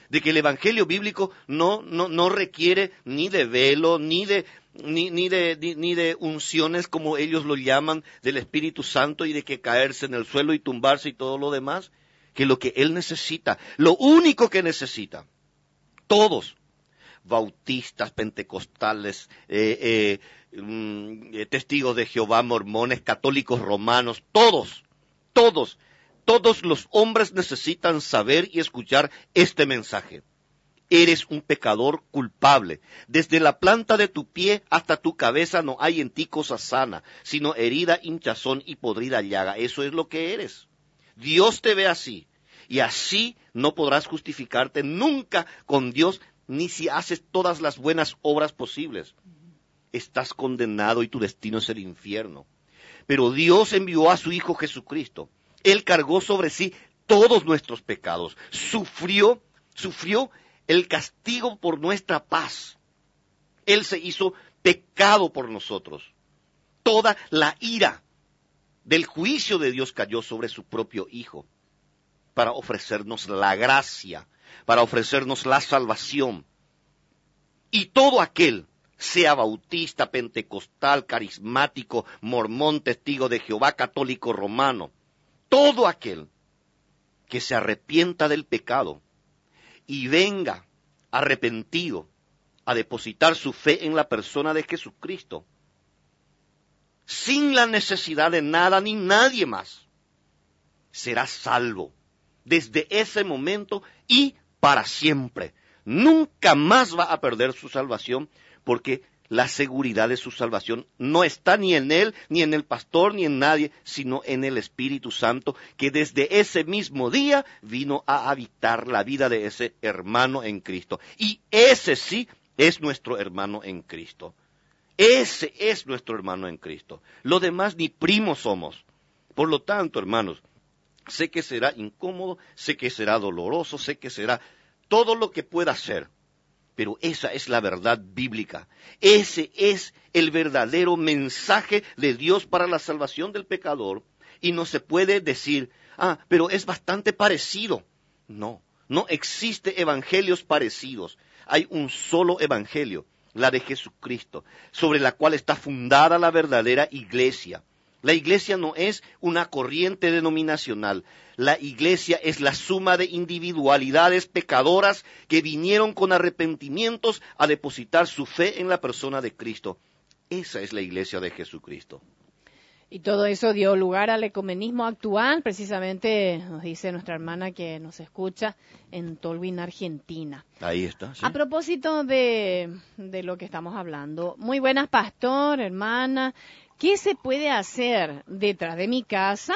A: de que el Evangelio bíblico no, no, no requiere ni de velo, ni de, ni, ni, de, ni, de unciones como ellos lo llaman del Espíritu Santo y de que caerse en el suelo y tumbarse y todo lo demás, que lo que Él necesita, lo único que necesita, todos, bautistas, pentecostales, eh, eh, mm, eh, testigos de Jehová, mormones, católicos romanos, todos, todos todos los hombres necesitan saber y escuchar este mensaje. Eres un pecador culpable. Desde la planta de tu pie hasta tu cabeza no hay en ti cosa sana, sino herida, hinchazón y podrida llaga. Eso es lo que eres. Dios te ve así. Y así no podrás justificarte nunca con Dios, ni si haces todas las buenas obras posibles. Estás condenado y tu destino es el infierno. Pero Dios envió a su Hijo Jesucristo él cargó sobre sí todos nuestros pecados, sufrió, sufrió el castigo por nuestra paz. Él se hizo pecado por nosotros. Toda la ira del juicio de Dios cayó sobre su propio Hijo para ofrecernos la gracia, para ofrecernos la salvación. Y todo aquel, sea bautista, pentecostal, carismático, mormón, testigo de Jehová, católico, romano, todo aquel que se arrepienta del pecado y venga arrepentido a depositar su fe en la persona de Jesucristo, sin la necesidad de nada ni nadie más, será salvo desde ese momento y para siempre. Nunca más va a perder su salvación porque la seguridad de su salvación no está ni en él, ni en el pastor, ni en nadie, sino en el Espíritu Santo, que desde ese mismo día vino a habitar la vida de ese hermano en Cristo. Y ese sí es nuestro hermano en Cristo. Ese es nuestro hermano en Cristo. Lo demás ni primos somos. Por lo tanto, hermanos, sé que será incómodo, sé que será doloroso, sé que será todo lo que pueda ser pero esa es la verdad bíblica. Ese es el verdadero mensaje de Dios para la salvación del pecador. Y no se puede decir, ah, pero es bastante parecido. No, No existe evangelios parecidos. Hay un solo evangelio, la de Jesucristo, sobre la cual está fundada la verdadera iglesia. La iglesia no es una corriente denominacional. La iglesia es la suma de individualidades pecadoras que vinieron con arrepentimientos a depositar su fe en la persona de Cristo. Esa es la iglesia de Jesucristo.
B: Y todo eso dio lugar al ecumenismo actual, precisamente nos dice nuestra hermana que nos escucha en Tolwyn, Argentina.
A: Ahí está.
B: A propósito de, de lo que estamos hablando, muy buenas, pastor, hermana. ¿Qué se puede hacer detrás de mi casa?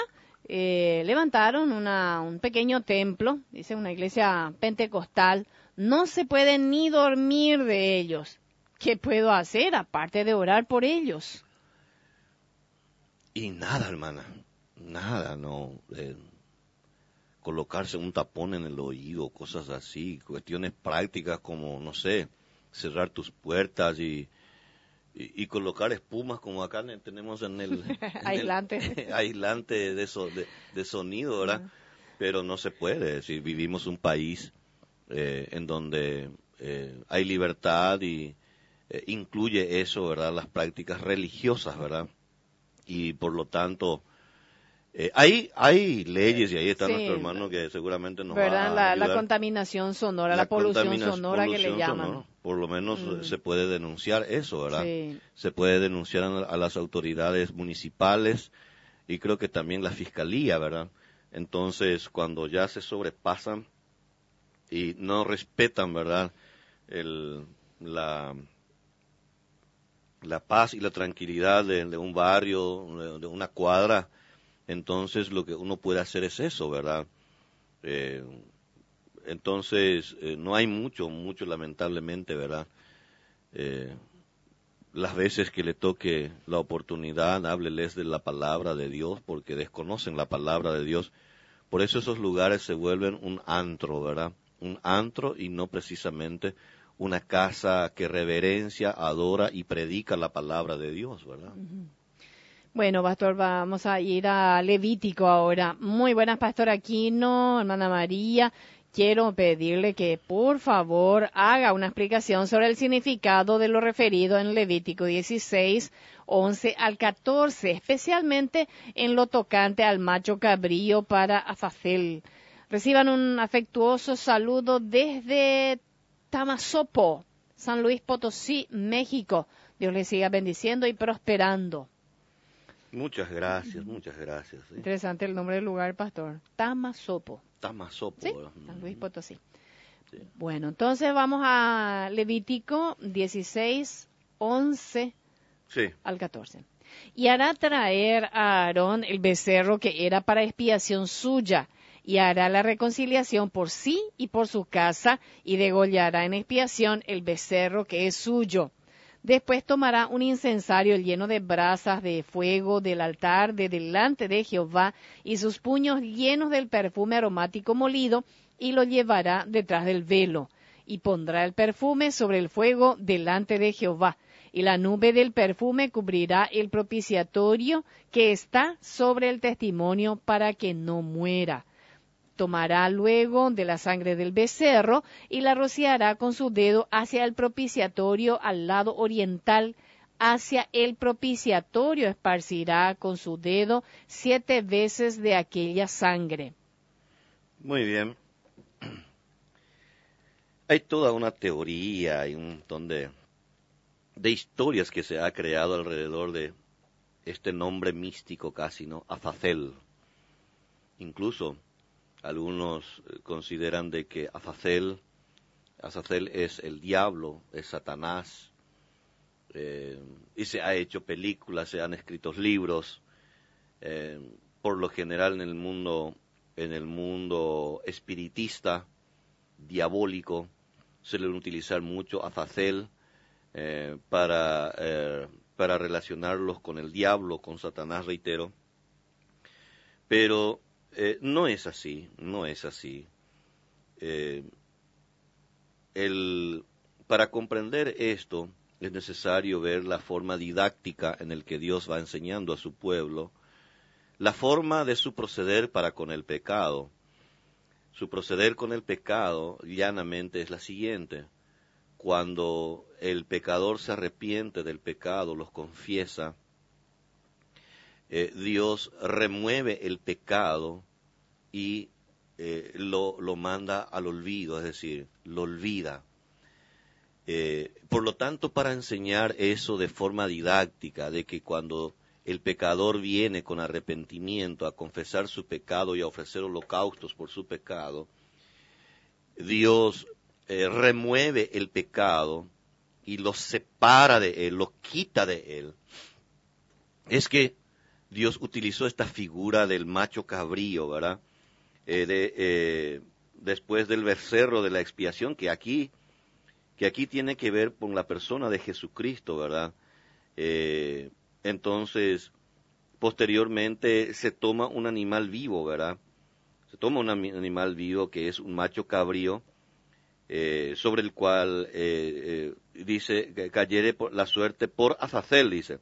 B: Eh, levantaron una, un pequeño templo, dice una iglesia pentecostal. No se puede ni dormir de ellos. ¿Qué puedo hacer aparte de orar por ellos?
A: Y nada, hermana, nada, no. Colocarse un tapón en el oído, cosas así, cuestiones prácticas como, no sé, cerrar tus puertas y, y, colocar espumas como acá tenemos en el,
B: aislante,
A: aislante de, de, sonido, ¿verdad? Pero no se puede, si vivimos un país eh, en donde eh, hay libertad y incluye eso, ¿verdad? Las prácticas religiosas, ¿verdad? y por lo tanto eh, hay, hay leyes y ahí está nuestro hermano que seguramente nos
B: ¿verdad? va a la, la, contaminación sonora, la, polución sonora que le llaman.
A: por lo menos mm. se puede denunciar eso, ¿verdad? Se puede denunciar a, las autoridades municipales y creo que también la fiscalía, ¿verdad? Entonces, cuando ya se sobrepasan y no respetan, ¿verdad? El, la, la paz y la tranquilidad de, un barrio, de, una cuadra, entonces lo que uno puede hacer es eso, ¿verdad? Eh, entonces, eh, no hay mucho, mucho lamentablemente, ¿verdad? Eh, las veces que le toque la oportunidad, hábleles de la palabra de Dios, porque desconocen la palabra de Dios. Por eso esos lugares se vuelven un antro, ¿verdad? Un antro y no precisamente una casa que reverencia, adora y predica la palabra de Dios, ¿verdad?
B: Bueno, pastor, vamos a ir a Levítico ahora. Muy buenas, pastor Aquino, hermana María. Quiero pedirle que por favor haga una explicación sobre el significado de lo referido en Levítico 16, 11 al 14, especialmente en lo tocante al macho cabrío para Azazel. Reciban un afectuoso saludo desde Tamasopo, San Luis Potosí, México. Dios le siga bendiciendo y prosperando.
A: Muchas gracias, muchas gracias.
B: Interesante el nombre del lugar, pastor. Tamasopo.
A: Tamasopo.
B: San Luis Potosí. Bueno, entonces vamos a Levítico 16, 11 al 14. Y hará traer a Aarón el becerro que era para expiación suya y hará la reconciliación por sí y por su casa, y degollará en expiación el becerro que es suyo. Después tomará un incensario lleno de brasas de fuego del altar de delante de Jehová, y sus puños llenos del perfume aromático molido, y lo llevará detrás del velo, y pondrá el perfume sobre el fuego delante de Jehová y la nube del perfume cubrirá el propiciatorio que está sobre el testimonio para que no muera. Tomará luego de la sangre del becerro y la rociará con su dedo hacia el propiciatorio al lado oriental. Hacia el propiciatorio esparcirá con su dedo siete veces de aquella sangre.
A: Muy bien. Hay toda una teoría y un montón de, de historias que se ha creado alrededor de este nombre místico casi, ¿no? Azazel. Incluso algunos eh, consideran de que Azazel, Azazel es el diablo, es Satanás, eh, y se ha hecho películas, se han escrito libros. Eh, por lo general en el mundo, en el mundo espiritista, diabólico, se le utilizar mucho Azazel para, para relacionarlos con el diablo, con Satanás, reitero. Pero eh, no es así, no es así. Eh, para comprender esto es necesario ver la forma didáctica en el que Dios va enseñando a su pueblo, la forma de su proceder para con el pecado. Su proceder con el pecado llanamente es la siguiente. Cuando el pecador se arrepiente del pecado, los confiesa, eh, Dios remueve el pecado y eh, lo, lo, manda al olvido, es decir, lo olvida. Eh, por lo tanto, para enseñar eso de forma didáctica, de que cuando el pecador viene con arrepentimiento a confesar su pecado y a ofrecer holocaustos por su pecado, Dios remueve el pecado y lo separa de él, lo quita de él. Es que Dios utilizó esta figura del macho cabrío, ¿verdad? Eh, eh, después del becerro de la expiación, que aquí, que aquí tiene que ver con la persona de Jesucristo, ¿verdad? Eh, entonces, posteriormente se toma un animal vivo, ¿verdad? Se toma un animal vivo que es un macho cabrío, sobre el cual dice que cayere por la suerte por Azazel, dice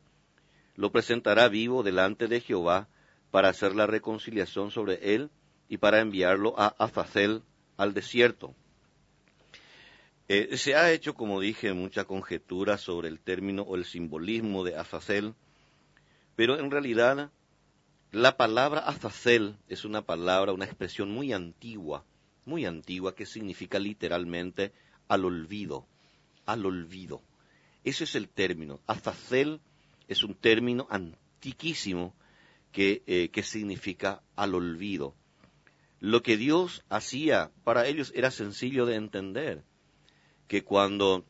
A: lo presentará vivo delante de Jehová para hacer la reconciliación sobre él y para enviarlo a Azazel al desierto. Eh, se ha hecho, como dije, mucha conjetura sobre el término o el simbolismo de Azazel, pero en realidad la palabra Azazel es una palabra, una expresión muy antigua, muy antigua, que significa literalmente al olvido, al olvido. Ese es el término. Azazel es un término antiquísimo que, eh, que significa al olvido. Lo que Dios hacía para ellos era sencillo de entender, que cuando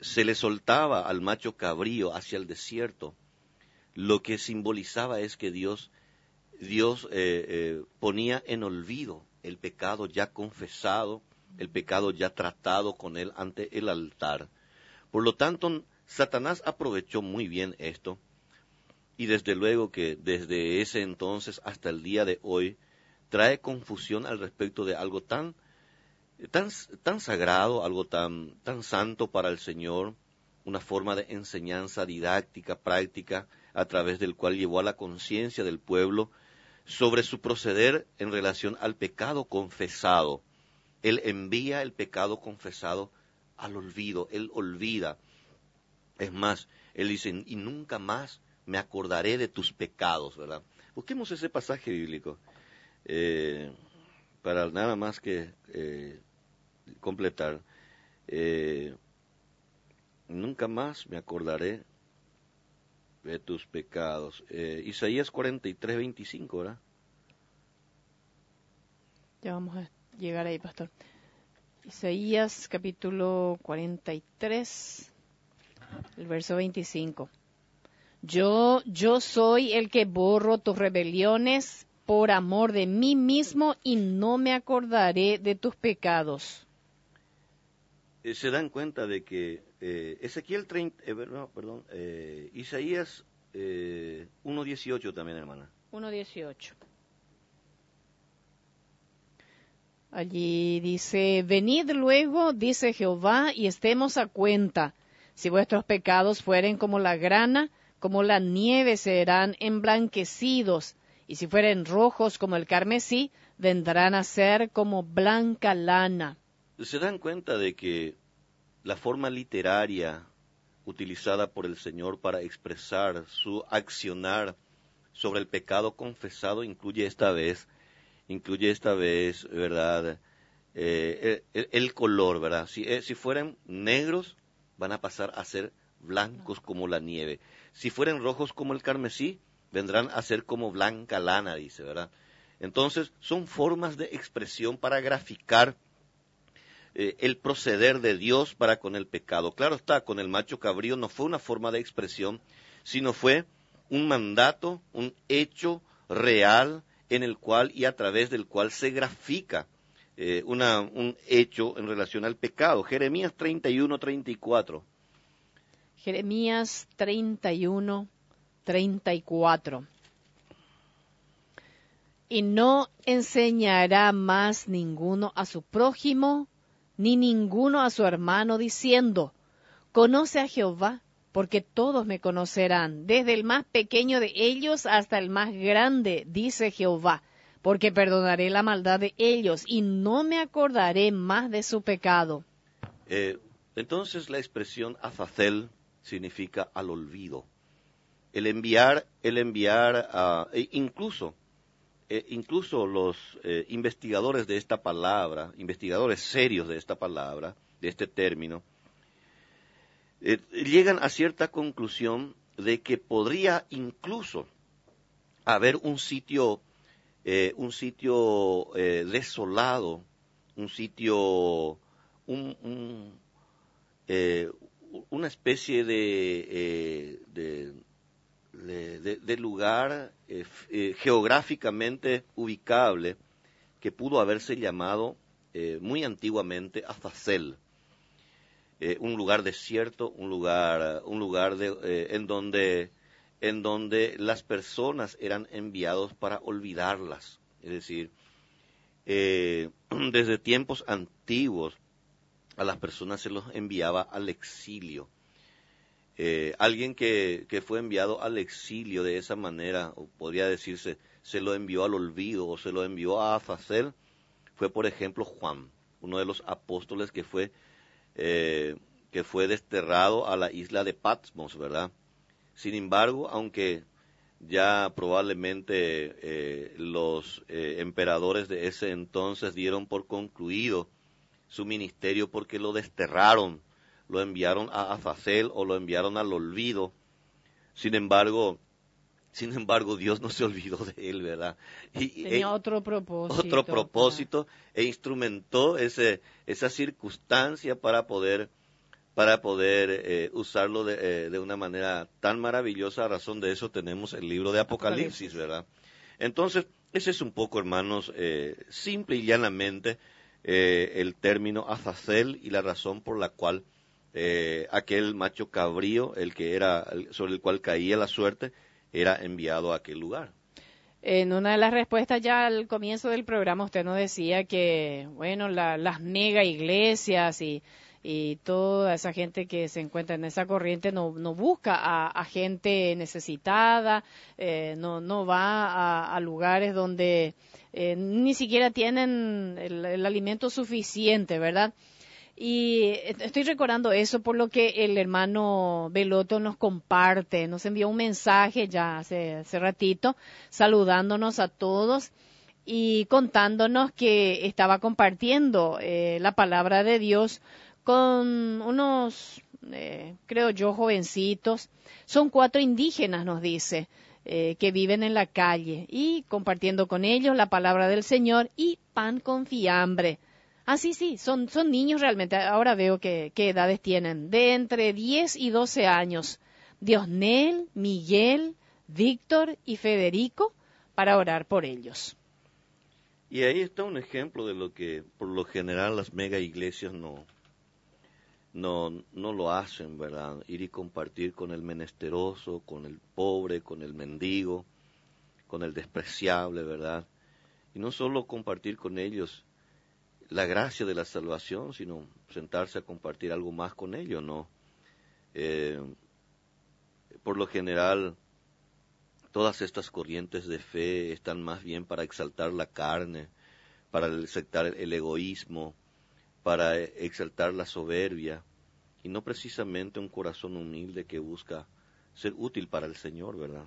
A: se le soltaba al macho cabrío hacia el desierto, lo que simbolizaba es que Dios, Dios eh, eh, ponía en olvido el pecado ya confesado, el pecado ya tratado con él ante el altar. Por lo tanto, Satanás aprovechó muy bien esto y desde luego que desde ese entonces hasta el día de hoy trae confusión al respecto de algo tan tan, tan sagrado, algo tan, tan santo para el Señor, una forma de enseñanza didáctica, práctica, a través del cual llevó a la conciencia del pueblo sobre su proceder en relación al pecado confesado. Él envía el pecado confesado al olvido, él olvida es más, él dice, y nunca más me acordaré de tus pecados, ¿verdad? Busquemos ese pasaje bíblico eh, para nada más que eh, completar. Eh, nunca más me acordaré de tus pecados. Isaías 43, 25, ¿verdad?
B: Ya vamos a llegar ahí, pastor. Isaías capítulo 43 el verso 25. Yo, yo soy el que borro tus rebeliones por amor de mí mismo y no me acordaré de tus pecados.
A: Eh, se dan cuenta de que eh, Ezequiel 30, eh, perdón, Isaías 1.18 también, hermana.
B: 1.18. Allí dice, venid luego, dice Jehová, y estemos a cuenta si vuestros pecados fueren como la grana, como la nieve serán emblanquecidos, y si fueren rojos como el carmesí, vendrán a ser como blanca lana.
A: Se dan cuenta de que la forma literaria utilizada por el Señor para expresar su accionar sobre el pecado confesado incluye esta vez, incluye esta vez, ¿verdad? Eh, el, color, ¿verdad? Si, eh, si fueran negros, van a pasar a ser blancos como la nieve. Si fueren rojos como el carmesí, vendrán a ser como blanca lana, dice, ¿verdad? Entonces, son formas de expresión para graficar eh, el proceder de Dios para con el pecado. Claro está, con el macho cabrío no fue una forma de expresión, sino fue un mandato, un hecho real en el cual y a través del cual se grafica eh, un hecho en relación al pecado. Jeremías 31, 34.
B: Jeremías 31, 34. Y no enseñará más ninguno a su prójimo, ni ninguno a su hermano, diciendo, Conoce a Jehová, porque todos me conocerán, desde el más pequeño de ellos hasta el más grande, dice Jehová porque perdonaré la maldad de ellos y no me acordaré más de su pecado.
A: Eh, entonces la expresión azazel significa al olvido. El enviar, el enviar, a, e incluso, eh, incluso los eh, investigadores de esta palabra, investigadores serios de esta palabra, de este término, llegan a cierta conclusión de que podría incluso haber un sitio, un sitio desolado, un sitio, un, eh, una especie de, eh, de, lugar eh, geográficamente ubicable que pudo haberse llamado muy antiguamente Azazel. un lugar desierto, un lugar, un lugar de, en, donde, en donde las personas eran enviados para olvidarlas. Es decir, desde tiempos antiguos a las personas se los enviaba al exilio. Eh, alguien que, fue enviado al exilio de esa manera, o podría decirse, se lo envió al olvido o se lo envió a Azazel, fue por ejemplo Juan, uno de los apóstoles que fue, eh, que fue desterrado a la isla de Patmos, ¿verdad? Sin embargo, aunque ya probablemente eh, los emperadores de ese entonces dieron por concluido su ministerio porque lo desterraron, lo enviaron a Azazel o lo enviaron al olvido. Sin embargo, sin embargo, Dios no se olvidó de él, ¿verdad?
B: Y, Tenía otro propósito.
A: Otro propósito e instrumentó ese, esa circunstancia para poder, para poder eh, usarlo de, eh, de, una manera tan maravillosa. A razón de eso tenemos el libro de Apocalipsis, ¿verdad? Entonces, ese es un poco, hermanos, eh, simple y llanamente el término Azazel y la razón por la cual eh, aquel macho cabrío, el que era sobre el cual caía la suerte, era enviado a aquel lugar.
B: En una de las respuestas ya al comienzo del programa usted nos decía que, bueno, las mega iglesias y, y, toda esa gente que se encuentra en esa corriente no, no busca a, gente necesitada, eh, no, no va a lugares donde eh, ni siquiera tienen el, alimento suficiente, ¿verdad? Y estoy recordando eso por lo que el hermano Veloto nos comparte, nos envió un mensaje ya hace, hace ratito, saludándonos a todos y contándonos que estaba compartiendo eh, la palabra de Dios con unos, eh, creo yo, jovencitos. Son cuatro indígenas, nos dice. Eh, que viven en la calle y compartiendo con ellos la palabra del Señor y pan con fiambre. Ah, sí, sí, son, son niños realmente. Ahora veo que, qué edades tienen. De entre 10 y 12 años. Diosnel, Miguel, Víctor y Federico para orar por ellos.
A: Y ahí está un ejemplo de lo que por lo general las mega iglesias no, no, no lo hacen, ¿verdad? Ir y compartir con el menesteroso, con el pobre, con el mendigo, con el despreciable, ¿verdad? Y no solo compartir con ellos la gracia de la salvación, sino sentarse a compartir algo más con ellos, ¿no? Eh, por lo general, todas estas corrientes de fe están más bien para exaltar la carne, para exaltar el egoísmo, para exaltar la soberbia y no precisamente un corazón humilde que busca ser útil para el Señor, ¿verdad?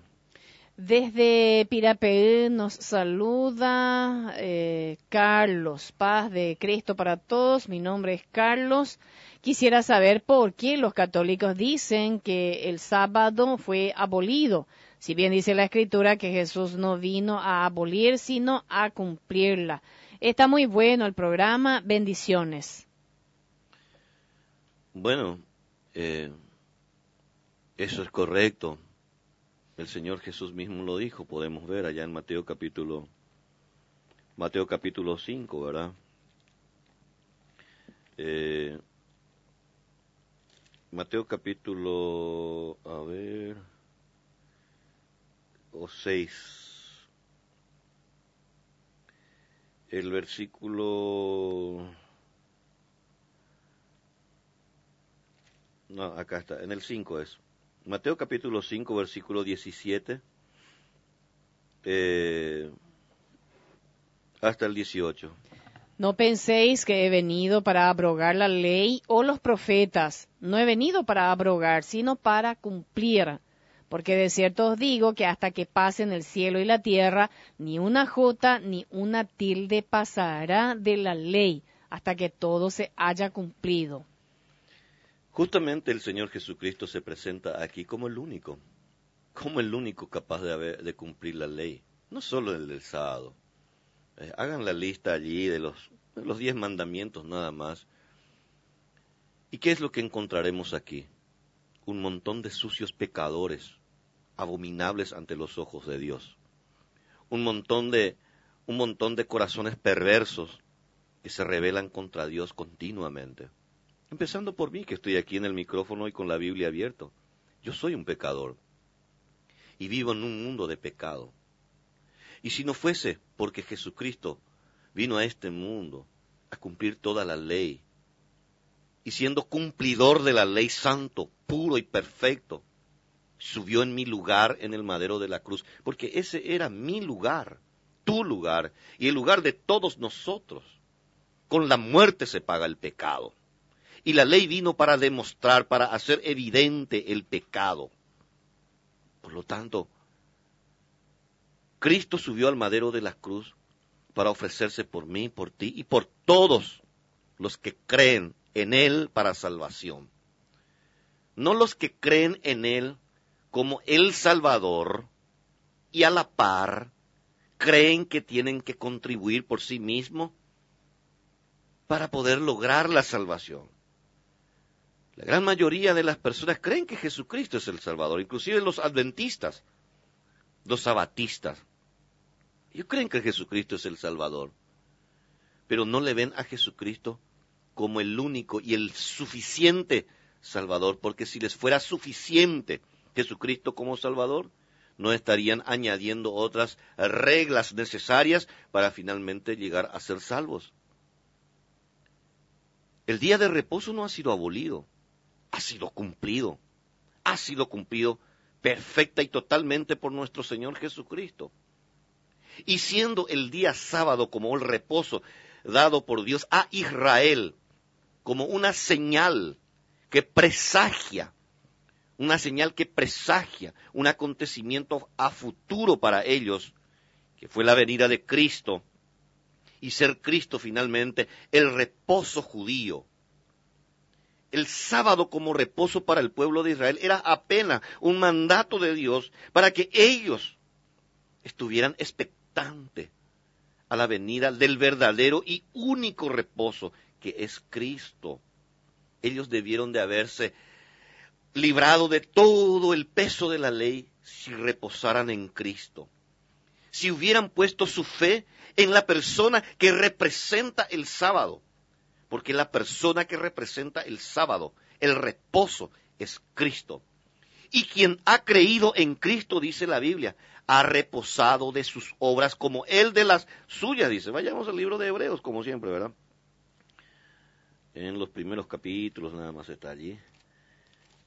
B: Desde Pirapeú nos saluda eh, Carlos, paz de Cristo para todos. Mi nombre es Carlos. Quisiera saber por qué los católicos dicen que el sábado fue abolido. Si bien dice la Escritura que Jesús no vino a abolir, sino a cumplirla. Está muy bueno el programa. Bendiciones.
A: Bueno, eh, eso es correcto. El Señor Jesús mismo lo dijo, podemos ver allá en Mateo capítulo Mateo capítulo 5, ¿verdad? Eh, Mateo capítulo, a ver, o 6. El versículo No, acá está, en el 5 es. Mateo capítulo 5, versículo 17. Eh, hasta el 18.
B: No penséis que he venido para abrogar la ley o los profetas. No he venido para abrogar, sino para cumplir. Porque de cierto os digo que hasta que pasen el cielo y la tierra, ni una jota ni una tilde pasará de la ley, hasta que todo se haya cumplido.
A: Justamente el Señor Jesucristo se presenta aquí como el único, como el único capaz de, haber, de cumplir la ley, no solo el del sábado, eh, hagan la lista allí de los, los diez mandamientos nada más. ¿Y qué es lo que encontraremos aquí? Un montón de sucios pecadores, abominables ante los ojos de Dios. Un montón de, un montón de corazones perversos que se rebelan contra Dios continuamente. Empezando por mí, que estoy aquí en el micrófono y con la Biblia abierta. Yo soy un pecador y vivo en un mundo de pecado. Y si no fuese porque Jesucristo vino a este mundo a cumplir toda la ley, y siendo cumplidor de la ley santo, puro y perfecto, subió en mi lugar en el madero de la cruz, porque ese era mi lugar, tu lugar, y el lugar de todos nosotros. Con la muerte se paga el pecado. Y la ley vino para demostrar, para hacer evidente el pecado. Por lo tanto, Cristo subió al madero de la cruz para ofrecerse por mí, por ti y por todos los que creen en Él para salvación. No los que creen en Él como el Salvador y a la par creen que tienen que contribuir por sí mismos para poder lograr la salvación. La gran mayoría de las personas creen que Jesucristo es el Salvador, inclusive los adventistas, los sabatistas, ellos creen que Jesucristo es el Salvador, pero no le ven a Jesucristo como el único y el suficiente Salvador, porque si les fuera suficiente Jesucristo como Salvador, no estarían añadiendo otras reglas necesarias para finalmente llegar a ser salvos. El día de reposo no ha sido abolido, ha sido cumplido, ha sido cumplido perfecta y totalmente por nuestro Señor Jesucristo y siendo el día sábado como el reposo dado por Dios a Israel como una señal que presagia, una señal que presagia un acontecimiento a futuro para ellos, que fue la venida de Cristo, y ser Cristo finalmente el reposo judío. El sábado como reposo para el pueblo de Israel era apenas un mandato de Dios para que ellos estuvieran expectantes a la venida del verdadero y único reposo, que es Cristo. Ellos debieron de haberse librado de todo el peso de la ley si reposaran en Cristo. Si hubieran puesto su fe en la persona que representa el sábado. Porque la persona que representa el sábado, el reposo, es Cristo. Y quien ha creído en Cristo, dice la Biblia, ha reposado de sus obras como él de las suyas, dice. Vayamos al libro de Hebreos, como siempre, ¿verdad? En los primeros capítulos nada más está allí.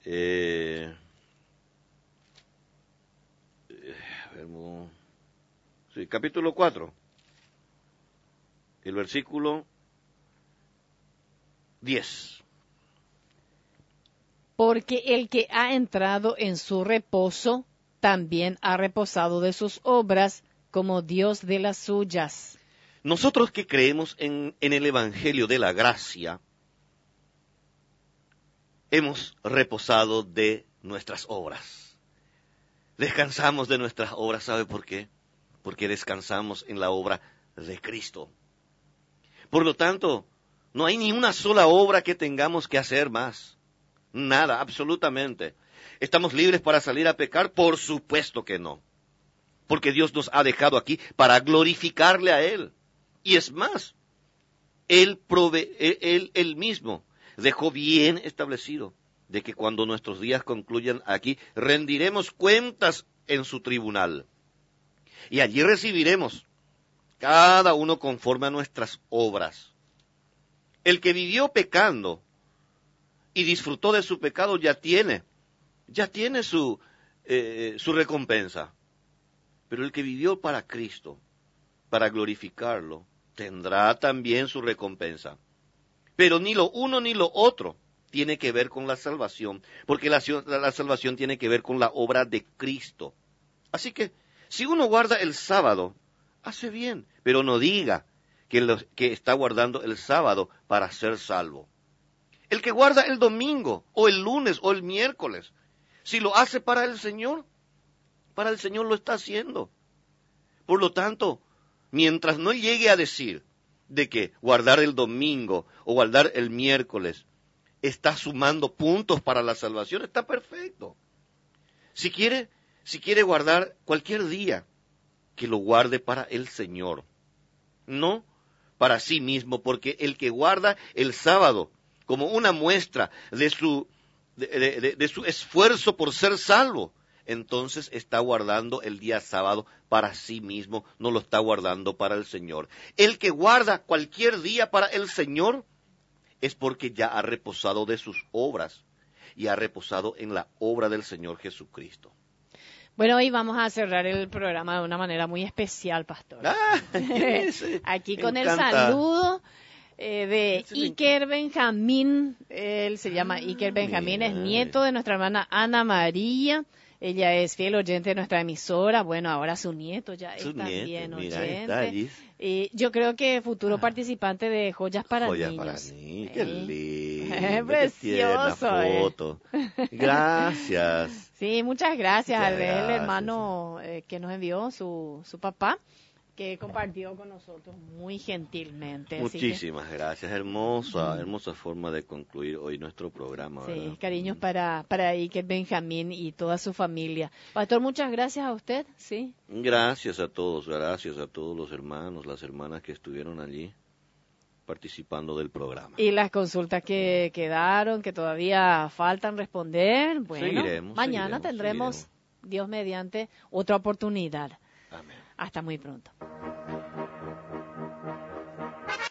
A: Eh, sí, capítulo 4, el versículo 10.
B: Porque el que ha entrado en su reposo también ha reposado de sus obras como Dios de las suyas.
A: Nosotros que creemos en, el Evangelio de la Gracia, hemos reposado de nuestras obras. Descansamos de nuestras obras, ¿sabe por qué? Porque descansamos en la obra de Cristo. Por lo tanto, no hay ni una sola obra que tengamos que hacer más. Nada, absolutamente. ¿Estamos libres para salir a pecar? Por supuesto que no. Porque Dios nos ha dejado aquí para glorificarle a Él. Y es más, Él, prove él, él mismo dejó bien establecido de que cuando nuestros días concluyan aquí, rendiremos cuentas en su tribunal. Y allí recibiremos cada uno conforme a nuestras obras. El que vivió pecando y disfrutó de su pecado ya tiene ya tiene su, eh, su recompensa. Pero el que vivió para Cristo para glorificarlo, tendrá también su recompensa. Pero ni lo uno ni lo otro tiene que ver con la salvación, porque la, salvación tiene que ver con la obra de Cristo. Así que, si uno guarda el sábado, hace bien, pero no diga que, que está guardando el sábado para ser salvo. El que guarda el domingo, o el lunes, o el miércoles, si lo hace para el Señor, para el Señor lo está haciendo. Por lo tanto, mientras no llegue a decir de que guardar el domingo o guardar el miércoles está sumando puntos para la salvación, está perfecto. Si quiere, si quiere guardar cualquier día, que lo guarde para el Señor, no para sí mismo, porque el que guarda el sábado como una muestra de su, de, su esfuerzo por ser salvo, entonces está guardando el día sábado para sí mismo, no lo está guardando para el Señor. El que guarda cualquier día para el Señor es porque ya ha reposado de sus obras y ha reposado en la obra del Señor Jesucristo.
B: Bueno, hoy vamos a cerrar el programa de una manera muy especial, pastor.
A: Ah,
B: Aquí con el saludo eh, de Iker Benjamín. Él se llama Iker Benjamín, es nieto de nuestra hermana Ana María. Ella es fiel oyente de nuestra emisora. Bueno, ahora su nieto ya es también oyente. y yo creo que futuro participante de Joyas para
A: Joyas
B: Niños.
A: para niños. Qué lindo.
B: Es precioso.
A: Eh. foto. Gracias.
B: Sí, muchas gracias al hermano eh, que nos envió su, su papá que compartió con nosotros muy gentilmente.
A: Muchísimas gracias, hermosa, hermosa forma de concluir hoy nuestro programa.
B: Sí, cariños para, para Iker Benjamín y toda su familia. Pastor, muchas gracias a usted, sí.
A: Gracias a todos, gracias a todos los hermanos, las hermanas que estuvieron allí participando del programa.
B: Y las consultas que quedaron, que todavía faltan responder, bueno, mañana tendremos, Dios mediante, otra oportunidad. Hasta muy pronto.